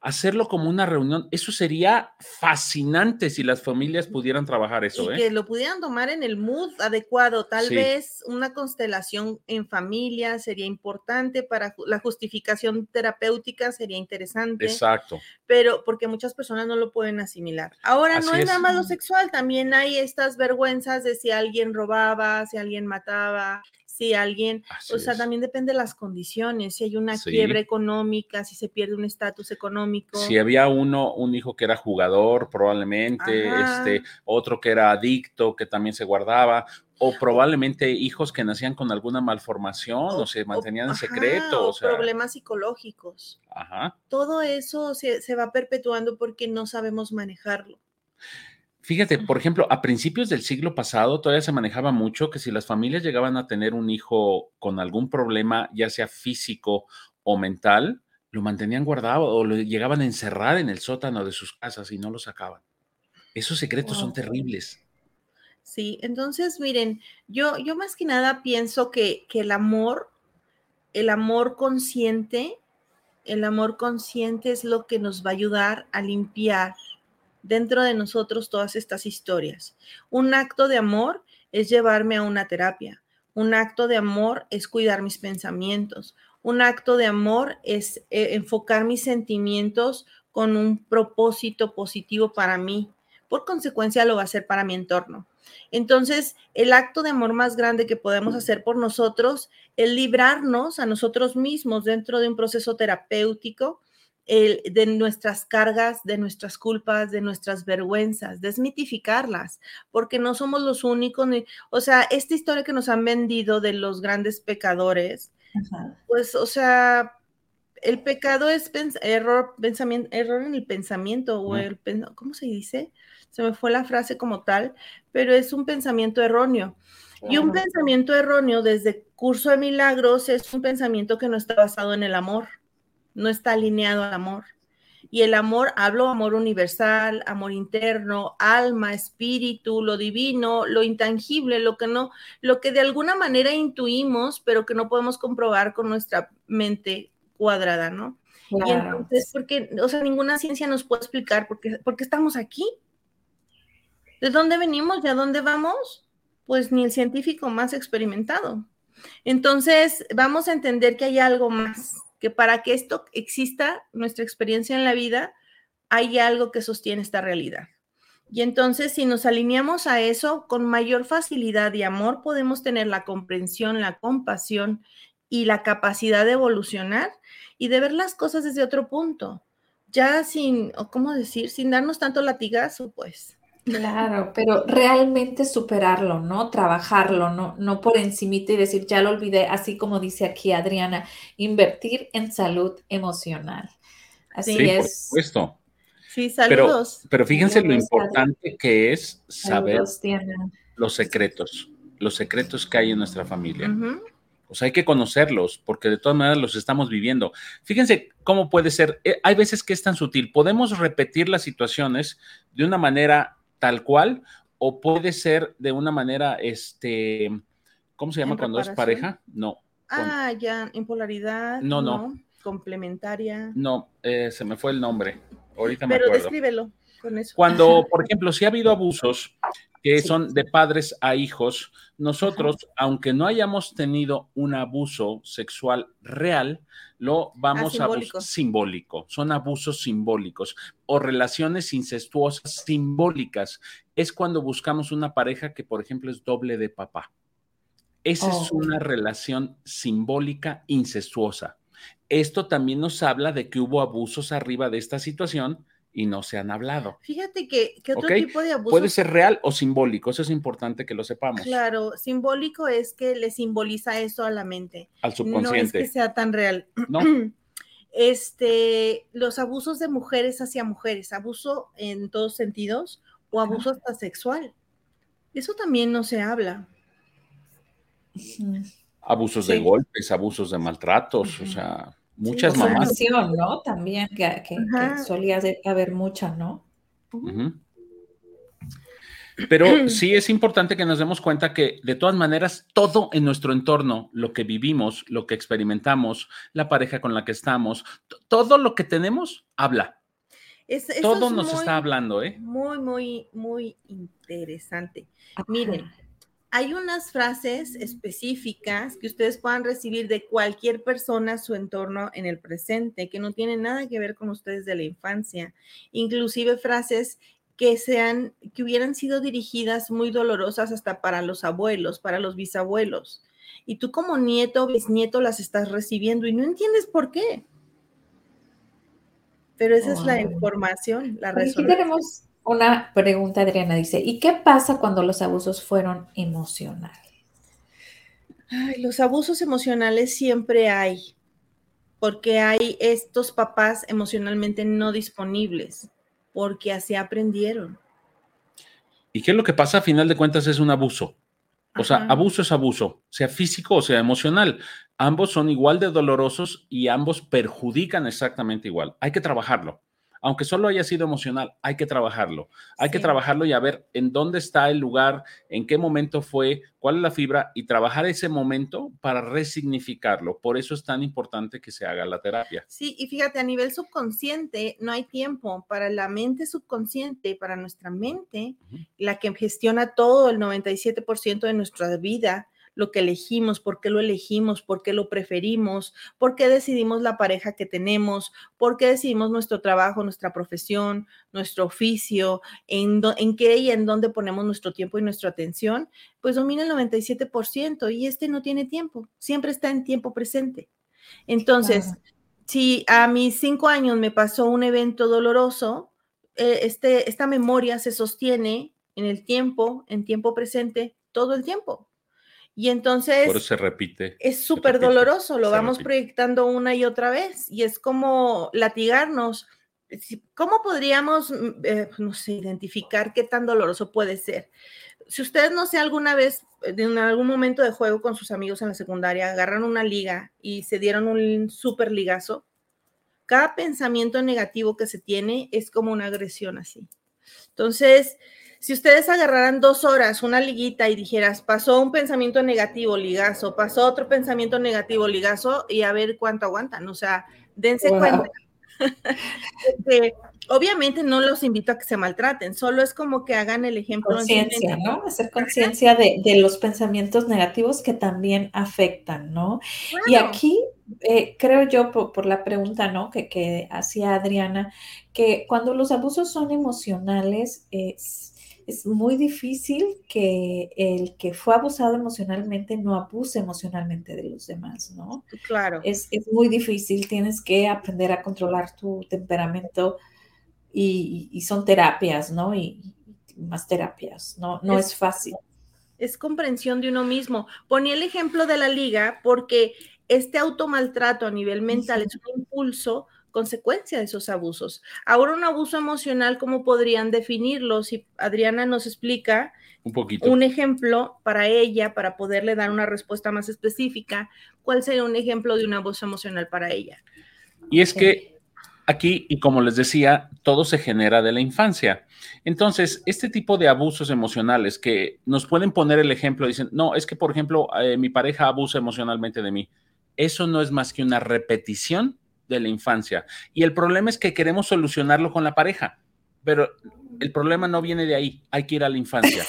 hacerlo como una reunión, eso sería fascinante si las familias pudieran trabajar eso. Y ¿eh? que lo pudieran tomar en el mood adecuado, tal vez una constelación en familia sería importante para la justificación terapéutica, sería interesante. Exacto. Pero porque muchas personas no lo pueden asimilar. Ahora no es nada más lo sexual, también hay estas vergüenzas de si alguien robaba, si alguien mataba, si alguien, o sea, también depende de las condiciones, si hay una quiebra económica, si se pierde un estatus económico. Si había uno, un hijo que era jugador, probablemente, este, otro que era adicto, que también se guardaba, o probablemente hijos que nacían con alguna malformación o, se mantenían en secreto. O, problemas psicológicos. Ajá. Todo eso se, se va perpetuando porque no sabemos manejarlo. Fíjate, por ejemplo, a principios del siglo pasado todavía se manejaba mucho que si las familias llegaban a tener un hijo con algún problema, ya sea físico o mental, lo mantenían guardado o lo llegaban a encerrar en el sótano de sus casas y no lo sacaban. Esos secretos son terribles. Sí, entonces miren, yo, yo más que nada pienso que, que el amor, el amor consciente, el amor consciente es lo que nos va a ayudar a limpiar dentro de nosotros todas estas historias. Un acto de amor es llevarme a una terapia. Un acto de amor es cuidar mis pensamientos. Un acto de amor es eh, enfocar mis sentimientos con un propósito positivo para mí. Por consecuencia, lo va a hacer para mi entorno. Entonces, el acto de amor más grande que podemos hacer por nosotros es librarnos a nosotros mismos dentro de un proceso terapéutico de nuestras cargas, de nuestras culpas, de nuestras vergüenzas, desmitificarlas, porque no somos los únicos. o sea, esta historia que nos han vendido de los grandes pecadores, pues, o sea, el pecado es error, pensamiento, error en el pensamiento, o el, ¿cómo se dice? Se me fue la frase como tal, pero es un pensamiento erróneo. Y un pensamiento erróneo desde curso de milagros es un pensamiento que no está basado en el amor no está alineado al amor. Y el amor, hablo amor universal, amor interno, alma, espíritu, lo divino, lo intangible, lo que no, lo que de alguna manera intuimos, pero que no podemos comprobar con nuestra mente cuadrada, ¿no? Y entonces, porque, o sea, ninguna ciencia nos puede explicar por qué, por qué estamos aquí. ¿De dónde venimos y a dónde vamos? Pues ni el científico más experimentado. Entonces, vamos a entender que hay algo más que para que esto exista, nuestra experiencia en la vida, hay algo que sostiene esta realidad. Y entonces, si nos alineamos a eso, con mayor facilidad y amor podemos tener la comprensión, la compasión y la capacidad de evolucionar y de ver las cosas desde otro punto, ya sin, ¿cómo decir? Sin darnos tanto latigazo, pues. Claro, pero realmente superarlo, ¿no? Trabajarlo, ¿no? No por encimita y decir, ya lo olvidé, así como dice aquí Adriana, invertir en salud emocional. Así sí, es. Por supuesto. Sí, saludos. Pero, fíjense lo importante que es saber los secretos, los secretos que hay en nuestra familia. Pues hay que conocerlos, porque de todas maneras los estamos viviendo. Fíjense cómo puede ser, eh, hay veces que es tan sutil, podemos repetir las situaciones de una manera tal cual, o puede ser de una manera, este, ¿cómo se llama cuando es pareja? No. Ah, ya, en polaridad. No, no. Complementaria. No, eh, se me fue el nombre. Ahorita me acuerdo. Pero descríbelo con eso. Cuando, por ejemplo, si ha habido abusos que son de padres a hijos, nosotros, aunque no hayamos tenido un abuso sexual real, lo vamos ah, a simbólico, son abusos simbólicos o relaciones incestuosas simbólicas. Es cuando buscamos una pareja que, por ejemplo, es doble de papá. Esa es una relación simbólica incestuosa. Esto también nos habla de que hubo abusos arriba de esta situación y no se han hablado. Fíjate que, otro tipo de abuso. Puede ser real o simbólico, eso es importante que lo sepamos. Claro, simbólico es que le simboliza eso a la mente. Al subconsciente. No es que sea tan real. [clears throat] No. Este, los abusos de mujeres hacia mujeres, abuso en todos sentidos o abuso hasta sexual. Eso también no se habla. Abusos de golpes, abusos de maltratos, o sea, muchas mamás. ¿no? También, que, solía haber mucha, ¿no? Pero [clears throat] sí es importante que nos demos cuenta que de todas maneras todo en nuestro entorno, lo que vivimos, lo que experimentamos, la pareja con la que estamos, todo lo que tenemos, habla. todo nos está hablando, ¿eh? Muy, muy, muy interesante. Miren, hay unas frases específicas que ustedes puedan recibir de cualquier persona su entorno en el presente, que no tienen nada que ver con ustedes de la infancia, inclusive frases que sean, que hubieran sido dirigidas muy dolorosas hasta para los abuelos, para los bisabuelos. Y tú como nieto, bisnieto, las estás recibiendo y no entiendes por qué. Pero esa es la información, la resolución. Aquí tenemos una pregunta, Adriana dice, ¿y qué pasa cuando los abusos fueron emocionales? los abusos emocionales siempre hay, porque hay estos papás emocionalmente no disponibles, porque así aprendieron. ¿Y qué es lo que pasa? A final de cuentas es un abuso. O sea, abuso es abuso, sea físico o sea emocional. Ambos son igual de dolorosos y ambos perjudican exactamente igual. Hay que trabajarlo aunque solo haya sido emocional, hay que trabajarlo. Hay que trabajarlo y a ver en dónde está el lugar, en qué momento fue, cuál es la fibra y trabajar ese momento para resignificarlo. Por eso es tan importante que se haga la terapia. Sí, y fíjate, a nivel subconsciente no hay tiempo para la mente subconsciente, para nuestra mente, la que gestiona todo el 97% de nuestra vida lo que elegimos, por qué lo elegimos, por qué lo preferimos, por qué decidimos la pareja que tenemos, por qué decidimos nuestro trabajo, nuestra profesión, nuestro oficio, en, en qué y en dónde ponemos nuestro tiempo y nuestra atención, pues domina el 97% y este no tiene tiempo, siempre está en tiempo presente. Entonces, si a mis cinco años me pasó un evento doloroso, eh, este, esta memoria se sostiene en el tiempo, en tiempo presente, todo el tiempo. Y entonces... Por eso se repite. Es súper doloroso, lo vamos proyectando una y otra vez y es como latigarnos. ¿Cómo podríamos, mm, eh, no sé, identificar qué tan doloroso puede ser? Si ustedes, no sé, alguna vez, eh, en algún momento de juego con sus amigos en la secundaria, agarran una liga y se dieron un súper ligazo, cada pensamiento negativo que se tiene es como una agresión así. Entonces, si ustedes agarraran dos horas una liguita y dijeras, pasó un pensamiento negativo, ligazo, pasó otro pensamiento negativo, ligazo, y a ver cuánto aguantan, o sea, dense cuenta. [laughs] obviamente no los invito a que se maltraten, solo es como que hagan el ejemplo. Conciencia, ¿no? Hacer conciencia de, los pensamientos negativos que también afectan, ¿no? Y aquí eh, creo yo, por, la pregunta, ¿no? Que, que hacía Adriana, que cuando los abusos son emocionales, es es muy difícil que el que fue abusado emocionalmente no abuse emocionalmente de los demás, ¿no? Claro. Es, muy difícil, tienes que aprender a controlar tu temperamento y, son terapias, ¿no? Y, más terapias, ¿no? No es, fácil. Es comprensión de uno mismo. Ponía el ejemplo de la liga porque este automaltrato a nivel mental es un impulso consecuencia de esos abusos. Ahora un abuso emocional, ¿cómo podrían definirlo? Si Adriana nos explica un, poquito. un ejemplo para ella, para poderle dar una respuesta más específica, ¿cuál sería un ejemplo de un abuso emocional para ella? Y es que aquí, y como les decía, todo se genera de la infancia. Entonces, este tipo de abusos emocionales que nos pueden poner el ejemplo, dicen, no, es que, por ejemplo, eh, mi pareja abusa emocionalmente de mí. Eso no es más que una repetición de la infancia. Y el problema es que queremos solucionarlo con la pareja, pero el problema no viene de ahí, hay que ir a la infancia.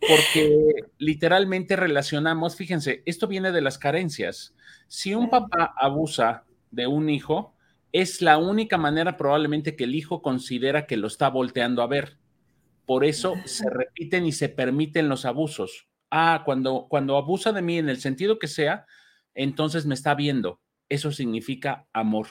Porque literalmente relacionamos, fíjense, esto viene de las carencias. Si un papá abusa de un hijo, es la única manera probablemente que el hijo considera que lo está volteando a ver. Por eso se repiten y se permiten los abusos ah, cuando, cuando abusa de mí en el sentido que sea, entonces me está viendo. Eso significa amor.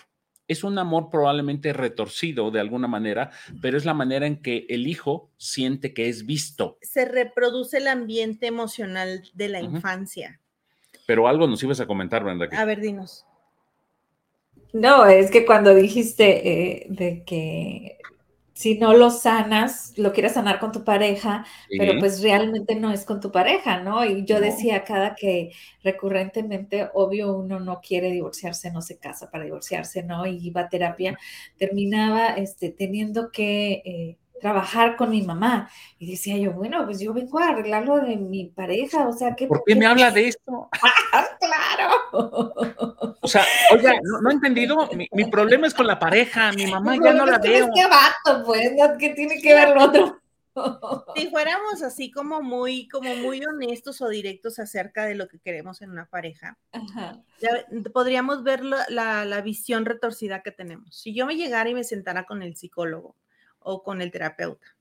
Es un amor probablemente retorcido de alguna manera, pero es la manera en que el hijo siente que es visto. Se reproduce el ambiente emocional de la infancia. Pero algo nos ibas a comentar, Brenda. A ver, dinos. No, es que cuando dijiste eh, de que si no lo sanas, lo quieres sanar con tu pareja, pero pues realmente no es con tu pareja, ¿no? Y yo decía cada que recurrentemente, obvio, uno no quiere divorciarse, no se casa para divorciarse, ¿no? Y iba a terapia, terminaba este, teniendo que eh, trabajar con mi mamá. Y decía yo, bueno, pues yo vengo a arreglarlo de mi pareja, o sea, ¿qué? ¿Por qué me habla de esto? claro. O sea, oiga, [laughs] no, he entendido, mi, problema es con la pareja, mi mamá ya no la veo. ¿Qué vato, pues? ¿Qué tiene que ver lo otro? Si fuéramos así como muy, como muy honestos o directos acerca de lo que queremos en una pareja, podríamos ver la, la, visión retorcida que tenemos. Si yo me llegara y me sentara con el psicólogo o con el terapeuta,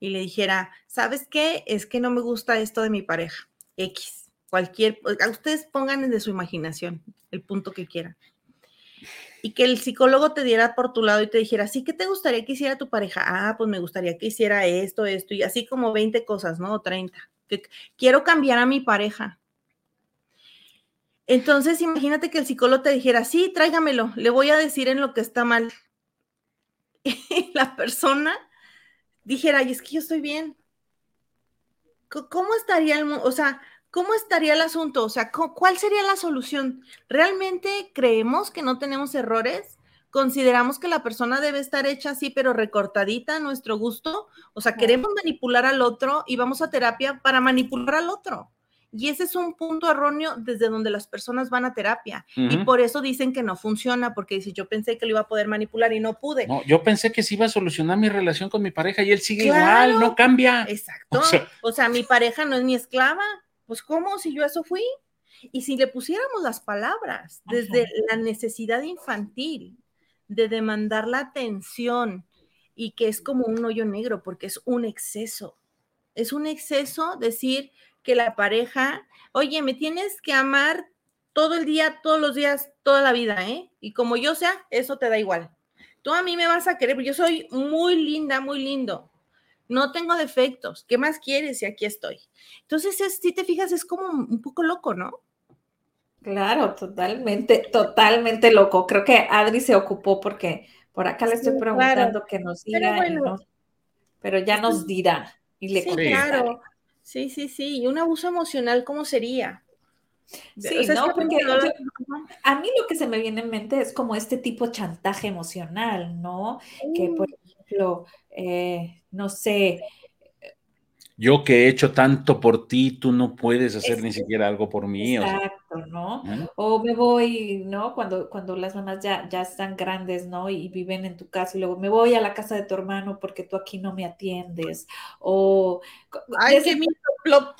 y le dijera, ¿sabes qué? Es que no me gusta esto de mi pareja. X, cualquier, ustedes pongan de su imaginación el punto que quieran. Y que el psicólogo te diera por tu lado y te dijera, ¿sí qué te gustaría que hiciera tu pareja? Ah, pues me gustaría que hiciera esto, esto, y así como 20 cosas, ¿no? 30. Que quiero cambiar a mi pareja. Entonces, imagínate que el psicólogo te dijera, sí, tráigamelo, le voy a decir en lo que está mal. [laughs] La persona dijera, y es que yo estoy bien. ¿Cómo estaría el O sea, ¿cómo estaría el asunto? O sea, ¿cuál sería la solución? ¿Realmente creemos que no tenemos errores? ¿Consideramos que la persona debe estar hecha así, pero recortadita a nuestro gusto? O sea, queremos manipular al otro y vamos a terapia para manipular al otro. Y ese es un punto erróneo desde donde las personas van a terapia. Y por eso dicen que no funciona, porque dice, yo pensé que lo iba a poder manipular y no pude. No, yo pensé que se iba a solucionar mi relación con mi pareja y él sigue igual, no cambia. Exacto. O sea, mi pareja no es mi esclava. Pues ¿cómo? Si yo eso fui. Y si le pusiéramos las palabras desde la necesidad infantil de demandar la atención y que es como un hoyo negro porque es un exceso. Es un exceso decir, que la pareja, oye, me tienes que amar todo el día, todos los días, toda la vida, ¿eh? Y como yo sea, eso te da igual. Tú a mí me vas a querer, yo soy muy linda, muy lindo. No tengo defectos. ¿Qué más quieres? Y aquí estoy. Entonces, si te fijas, es como un poco loco, ¿no? Claro, totalmente, totalmente loco. Creo que Adri se ocupó porque por acá le estoy preguntando que nos diga, pero, ya nos dirá. Y le sí, claro. Sí, sí, sí. ¿Y un abuso emocional cómo sería? Sí, no, porque a mí lo que se me viene en mente es como este tipo de chantaje emocional, ¿no? Que, por mm. ejemplo, eh, no sé, yo que he hecho tanto por ti, tú no puedes hacer ni siquiera algo por mí. Exacto, ¿no? O me voy, ¿no? Cuando, cuando las mamás ya, ya están grandes, ¿no? Y viven en tu casa y luego me voy a la casa de tu hermano porque tú aquí no me atiendes. O... Ay, qué miedo, [laughs]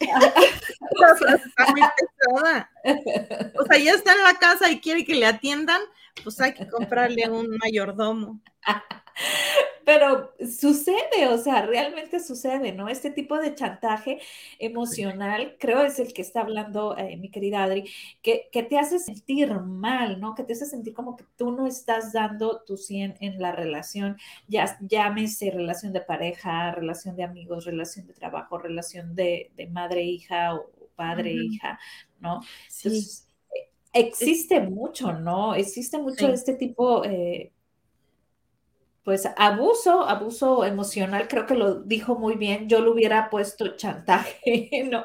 [laughs] O sea, ya está en la casa y quiere que le atiendan, pues hay que comprarle un mayordomo. [laughs] Pero sucede, o sea, realmente sucede, ¿no? Este tipo de chantaje emocional, creo es el que está hablando eh, mi querida Adri, que, que, te hace sentir mal, ¿no? Que te hace sentir como que tú no estás dando tu 100 en la relación, ya llámese relación de pareja, relación de amigos, relación de trabajo, relación de, madre-hija o padre-hija, ¿no? Entonces, eh, existe mucho, ¿no? Existe mucho este tipo... Eh, pues abuso, abuso emocional, creo que lo dijo muy bien, yo lo hubiera puesto chantaje, [laughs] ¿no?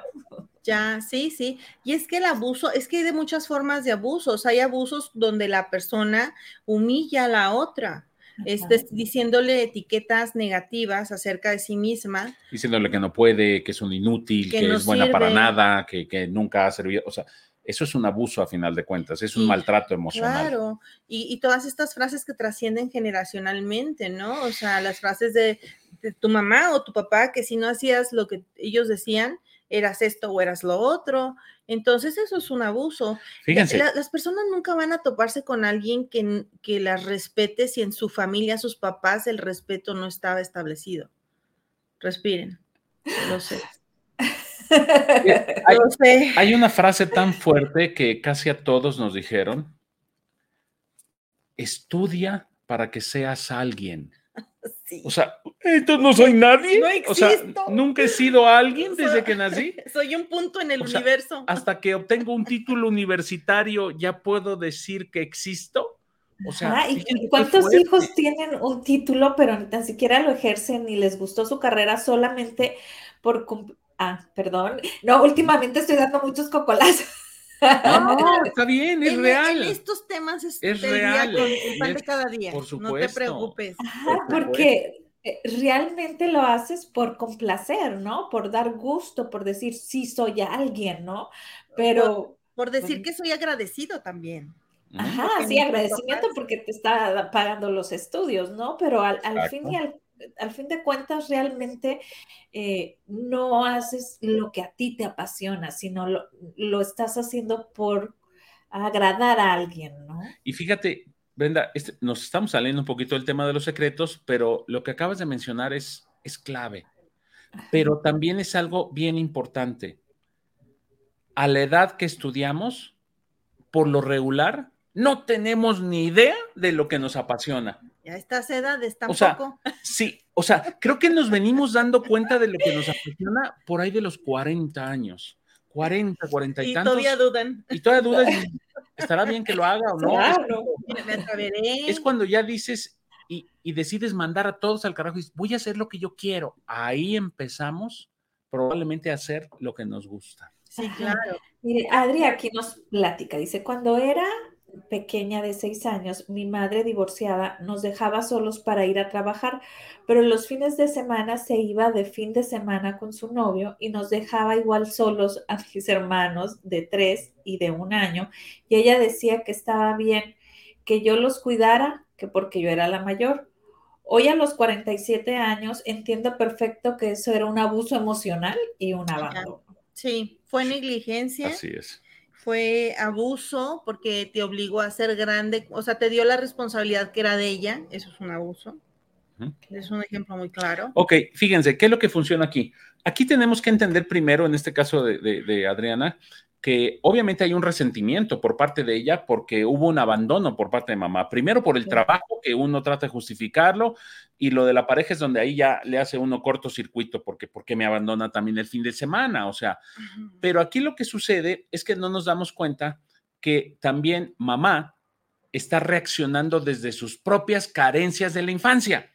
Ya, sí, sí. Y es que el abuso, es que hay de muchas formas de abusos. Hay abusos donde la persona humilla a la otra, este, diciéndole etiquetas negativas acerca de sí misma. Diciéndole que no puede, que es un inútil, que, es buena para nada, que, que, nunca ha servido. O sea, eso es un abuso a final de cuentas, es un maltrato emocional. Claro, y, todas estas frases que trascienden generacionalmente, ¿no? O sea, las frases de, tu mamá o tu papá, que si no hacías lo que ellos decían, eras esto o eras lo otro. Entonces eso es un abuso. Fíjense. las personas nunca van a toparse con alguien que, que las respete si en su familia, sus papás, el respeto no estaba establecido. Respiren, lo sé. [laughs] [laughs] hay, una frase tan fuerte que casi a todos nos dijeron, estudia para que seas alguien. O sea, entonces no soy nadie. o sea, nunca he sido alguien [laughs] desde que nací. Soy un punto en el universo. hasta que obtengo un título universitario, ya puedo decir que existo. O sea, ¿y cuántos hijos tienen un título, pero ni tan siquiera lo ejercen ni les gustó su carrera solamente por Ah, perdón. No, últimamente estoy dando muchos cocolazos. No, está bien, es real. En estos temas es, real. con el pan de cada día. Por supuesto. No te preocupes. porque eh, realmente lo haces por complacer, ¿no? Por dar gusto, por decir sí soy alguien, ¿no? Pero. Por, decir que soy agradecido también. Ajá, sí, agradecimiento porque te está pagando los estudios, ¿no? Pero al, al fin y al al fin de cuentas realmente eh, no haces lo que a ti te apasiona, sino lo, estás haciendo por agradar a alguien, ¿no? Y fíjate, Brenda, este, nos estamos saliendo un poquito del tema de los secretos, pero lo que acabas de mencionar es, es clave, pero también es algo bien importante. A la edad que estudiamos, por lo regular, no tenemos ni idea de lo que nos apasiona. Ya estas edades tampoco. O sea, sí, o sea, creo que nos venimos dando cuenta de lo que nos apasiona por ahí de los 40 años. 40, 40 y, y tantos. todavía dudan. Y todavía dudan. ¿Estará bien que lo haga o no? Claro. Es, cuando ya dices y, y, decides mandar a todos al carajo y dices, voy a hacer lo que yo quiero. Ahí empezamos probablemente a hacer lo que nos gusta. Sí, claro. Mire, Adri aquí nos platica, dice, cuando era pequeña de seis años, mi madre divorciada nos dejaba solos para ir a trabajar, pero los fines de semana se iba de fin de semana con su novio y nos dejaba igual solos a mis hermanos de tres y de un año. Y ella decía que estaba bien que yo los cuidara, que porque yo era la mayor. Hoy a los 47 años entiendo perfecto que eso era un abuso emocional y un abandono. Sí, fue negligencia. Así es fue abuso porque te obligó a ser grande, o sea, te dio la responsabilidad que era de ella, eso es un abuso. Es un ejemplo muy claro. Ok, fíjense, ¿qué es lo que funciona aquí? Aquí tenemos que entender primero, en este caso de, de Adriana, que obviamente hay un resentimiento por parte de ella porque hubo un abandono por parte de mamá. Primero por el trabajo, que uno trata de justificarlo, y lo de la pareja es donde ahí ya le hace uno cortocircuito porque porque me abandona también el fin de semana, o sea, pero aquí lo que sucede es que no nos damos cuenta que también mamá está reaccionando desde sus propias carencias de la infancia.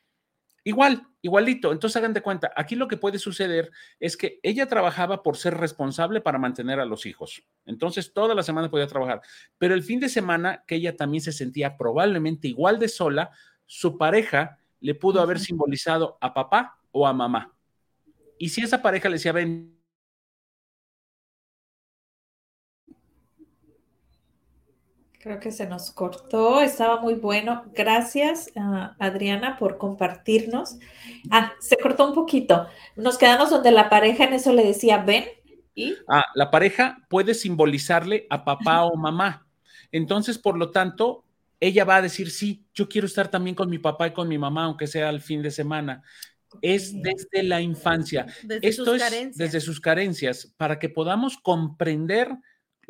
Igual, igualito. Entonces hagan de cuenta, aquí lo que puede suceder es que ella trabajaba por ser responsable para mantener a los hijos. Entonces toda la semana podía trabajar, pero el fin de semana que ella también se sentía probablemente igual de sola, su pareja le pudo haber simbolizado a papá o a mamá. Y si esa pareja le decía, ven, Creo que se nos cortó, estaba muy bueno. Gracias, uh, Adriana, por compartirnos. Ah, se cortó un poquito. Nos quedamos donde la pareja en eso le decía, ven. ¿Y? Ah, la pareja puede simbolizarle a papá o mamá. Entonces, por lo tanto, ella va a decir, sí, yo quiero estar también con mi papá y con mi mamá, aunque sea al fin de semana. Es desde la infancia. Desde Esto sus es carencias. desde sus carencias, para que podamos comprender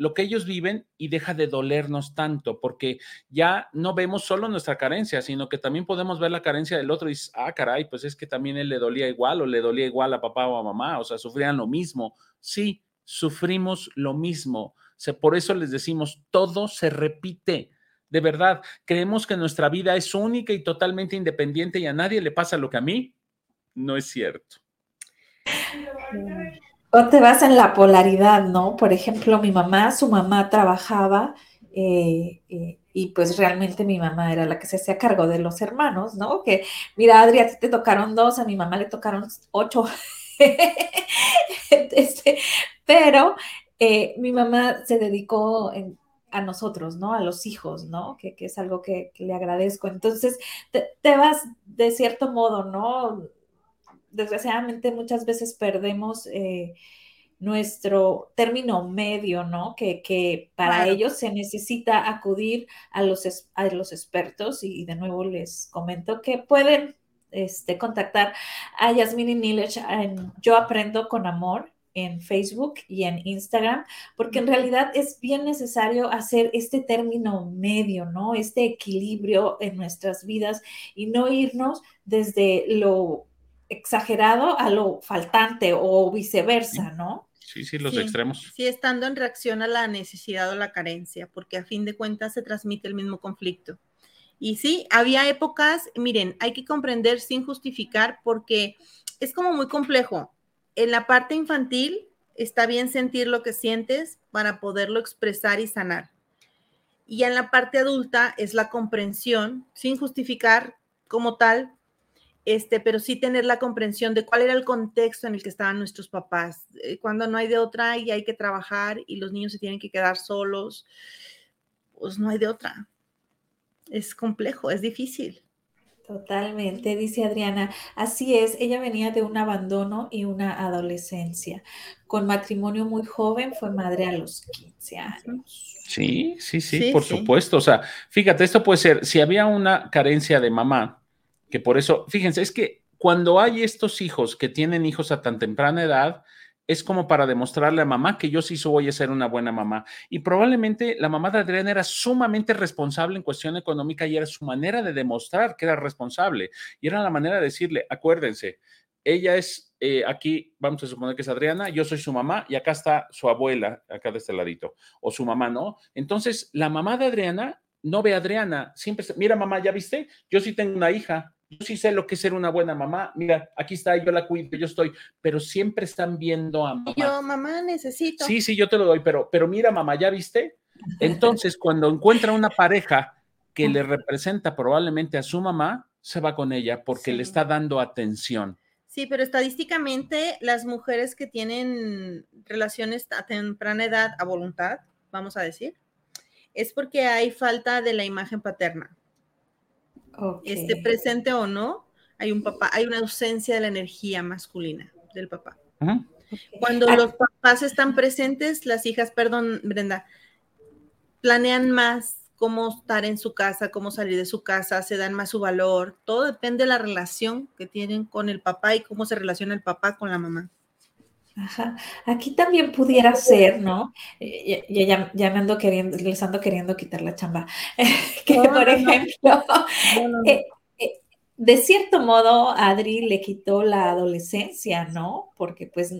lo que ellos viven y deja de dolernos tanto, porque ya no vemos solo nuestra carencia, sino que también podemos ver la carencia del otro y dices, ah, caray, pues es que también él le dolía igual o le dolía igual a papá o a mamá, o sea, sufrían lo mismo. Sí, sufrimos lo mismo. O sea, por eso les decimos, todo se repite. De verdad, creemos que nuestra vida es única y totalmente independiente y a nadie le pasa lo que a mí. No es cierto. O te vas en la polaridad, ¿no? Por ejemplo, mi mamá, su mamá trabajaba eh, eh, y pues realmente mi mamá era la que se hacía cargo de los hermanos, ¿no? Que, mira, Adri, a ti te tocaron dos, a mi mamá le tocaron ocho. [laughs] este, pero eh, mi mamá se dedicó a nosotros, ¿no? A los hijos, ¿no? Que, que es algo que, le agradezco. Entonces, te vas de cierto modo, ¿no? Desgraciadamente muchas veces perdemos eh, nuestro término medio, ¿no? Que, que para Claro. ellos se necesita acudir a los, a los expertos y, de nuevo les comento que pueden este, contactar a Yasmini Nilesh en Yo Aprendo con Amor en Facebook y en Instagram, porque en realidad es bien necesario hacer este término medio, ¿no? Este equilibrio en nuestras vidas y no irnos desde lo exagerado a lo faltante o viceversa, ¿no? Sí, sí, los Sí. extremos. Sí, estando en reacción a la necesidad o la carencia, porque a fin de cuentas se transmite el mismo conflicto. Y sí, había épocas, miren, hay que comprender sin justificar porque es como muy complejo. En la parte infantil está bien sentir lo que sientes para poderlo expresar y sanar. Y en la parte adulta es la comprensión, sin justificar como tal, este, pero sí tener la comprensión de cuál era el contexto en el que estaban nuestros papás, eh, cuando no hay de otra y hay que trabajar y los niños se tienen que quedar solos, pues no hay de otra. Es complejo, es difícil. Totalmente, dice Adriana. Así es, ella venía de un abandono y una adolescencia. Con matrimonio muy joven, fue madre a los 15 años. Sí, sí, sí, Sí, por sí. supuesto. O sea, fíjate, esto puede ser, si había una carencia de mamá, que por eso, fíjense, es que cuando hay estos hijos que tienen hijos a tan temprana edad, es como para demostrarle a mamá que yo sí voy a ser una buena mamá. Y probablemente la mamá de Adriana era sumamente responsable en cuestión económica y era su manera de demostrar que era responsable. Y era la manera de decirle, acuérdense, ella es eh, aquí, vamos a suponer que es Adriana, yo soy su mamá y acá está su abuela, acá de este ladito, o su mamá, ¿no? Entonces, la mamá de Adriana no ve a Adriana, siempre, mira mamá, ¿ya viste? Yo sí tengo una hija, yo sí sé lo que es ser una buena mamá, mira, aquí está, yo la cuido, yo estoy, pero siempre están viendo a mamá. Yo, mamá, necesito. Sí, sí, yo te lo doy, pero, pero mira mamá, ¿ya viste? [laughs] Entonces, cuando encuentra una pareja que le representa probablemente a su mamá, se va con ella porque le está dando atención. Sí, pero estadísticamente las mujeres que tienen relaciones a temprana edad a voluntad, vamos a decir, es porque hay falta de la imagen paterna. Esté presente o no, hay un papá, hay una ausencia de la energía masculina del papá. Cuando ah. los papás están presentes, las hijas, perdón, Brenda, planean más cómo estar en su casa, cómo salir de su casa, se dan más su valor. Todo depende de la relación que tienen con el papá y cómo se relaciona el papá con la mamá. Ajá. Aquí también pudiera ser, ¿no? Eh, ya, ya, me ando queriendo, les ando queriendo quitar la chamba. [laughs] que, por ejemplo, eh, de cierto modo, Adri le quitó la adolescencia, ¿no? Porque pues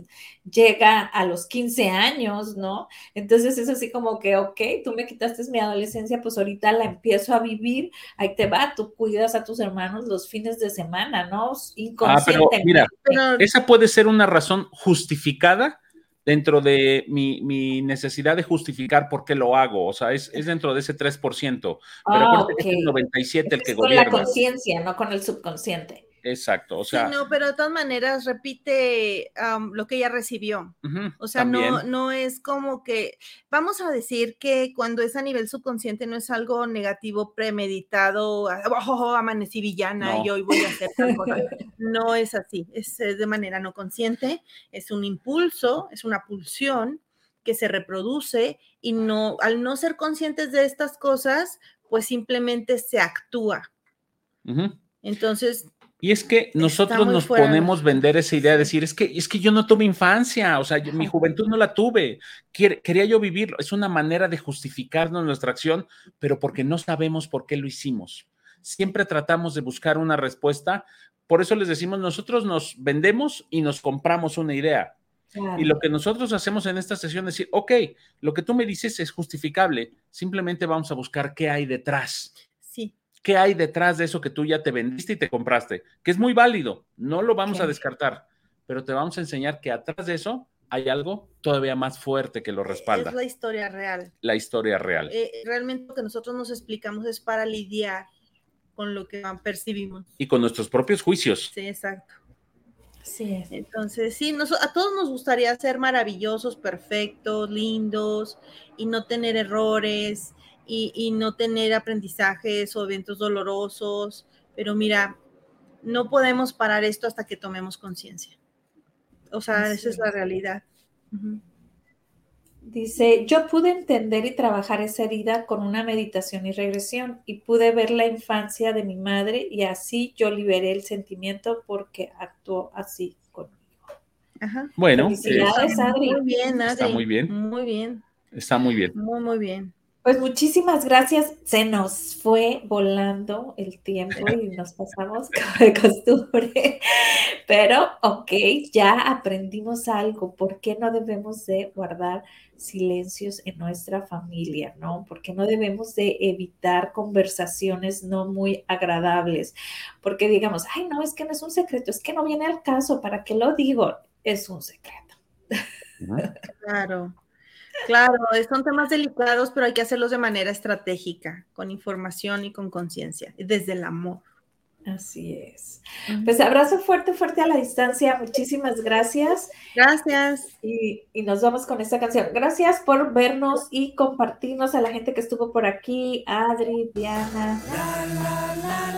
llega a los 15 años, ¿no? Entonces es así como que, ok, tú me quitaste mi adolescencia, pues ahorita la empiezo a vivir, ahí te va, tú cuidas a tus hermanos los fines de semana, ¿no? Inconscientemente. Ah, pero mira, esa puede ser una razón justificada dentro de mi, necesidad de justificar por qué lo hago. O sea, es, dentro de ese 3%. Pero ah, es el 97% el que gobierna. Con la conciencia, no con el subconsciente. Exacto, o sea. no, pero de todas maneras repite lo que ella recibió. o sea, no, no es como que, vamos a decir que cuando es a nivel subconsciente no es algo negativo, premeditado, ah, oh, amanecí villana y hoy voy a hacer tal cosa. [laughs] no es así, es de manera no consciente, es un impulso, es una pulsión que se reproduce y no, al no ser conscientes de estas cosas, pues simplemente se actúa. Entonces, y es que nosotros nos ponemos a vender esa idea de decir, es que, es que yo no tuve infancia, o sea, mi juventud no la tuve, quería yo vivirlo. Es una manera de justificarnos nuestra acción, pero porque no sabemos por qué lo hicimos. Siempre tratamos de buscar una respuesta. Por eso les decimos, nosotros nos vendemos y nos compramos una idea. Y lo que nosotros hacemos en esta sesión es decir, ok, lo que tú me dices es justificable, simplemente vamos a buscar qué hay detrás qué hay detrás de eso que tú ya te vendiste y te compraste, que es muy válido, no lo vamos a descartar, pero te vamos a enseñar que atrás de eso hay algo todavía más fuerte que lo respalda. Es la historia real. La historia real. Eh, realmente lo que nosotros nos explicamos es para lidiar con lo que percibimos. Y con nuestros propios juicios. Sí, exacto. Sí. Entonces, sí, a todos nos gustaría ser maravillosos, perfectos, lindos y no tener errores y, no tener aprendizajes o eventos dolorosos, pero mira, no podemos parar esto hasta que tomemos conciencia. O sea, esa es la realidad. Dice, yo pude entender y trabajar esa herida con una meditación y regresión y pude ver la infancia de mi madre y así yo liberé el sentimiento porque actuó así conmigo. Ajá. Bueno, muy bien, Está muy bien. Muy bien. Está muy bien. Muy, muy bien. Pues muchísimas gracias. Se nos fue volando el tiempo y nos pasamos como [laughs] de costumbre. Pero, ok, ya aprendimos algo. ¿Por qué no debemos de guardar silencios en nuestra familia? ¿No? ¿Por qué no debemos de evitar conversaciones no muy agradables? Porque digamos, ay, no, es que no es un secreto, es que no viene al caso. ¿Para qué lo digo? Es un secreto. Claro. Claro, son temas delicados, pero hay que hacerlos de manera estratégica, con información y con conciencia, desde el amor. Así es. Pues abrazo fuerte, fuerte a la distancia. Muchísimas gracias. Gracias. Y, nos vamos con esta canción. Gracias por vernos y compartirnos a la gente que estuvo por aquí. Adri, Diana. La, la, la,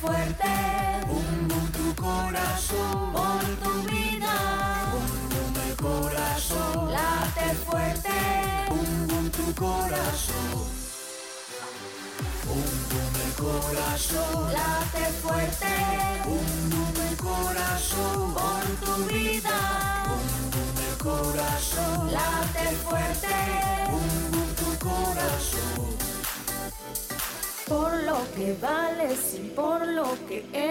fuerte. Un tu corazón. Por tu vida. late fuerte. Bum, tu corazón. Bum, el corazón. Late fuerte. Bum, el corazón. Por tu vida. Bum, el corazón. Late fuerte. Bum, tu corazón. Por lo que vales y por lo que eres.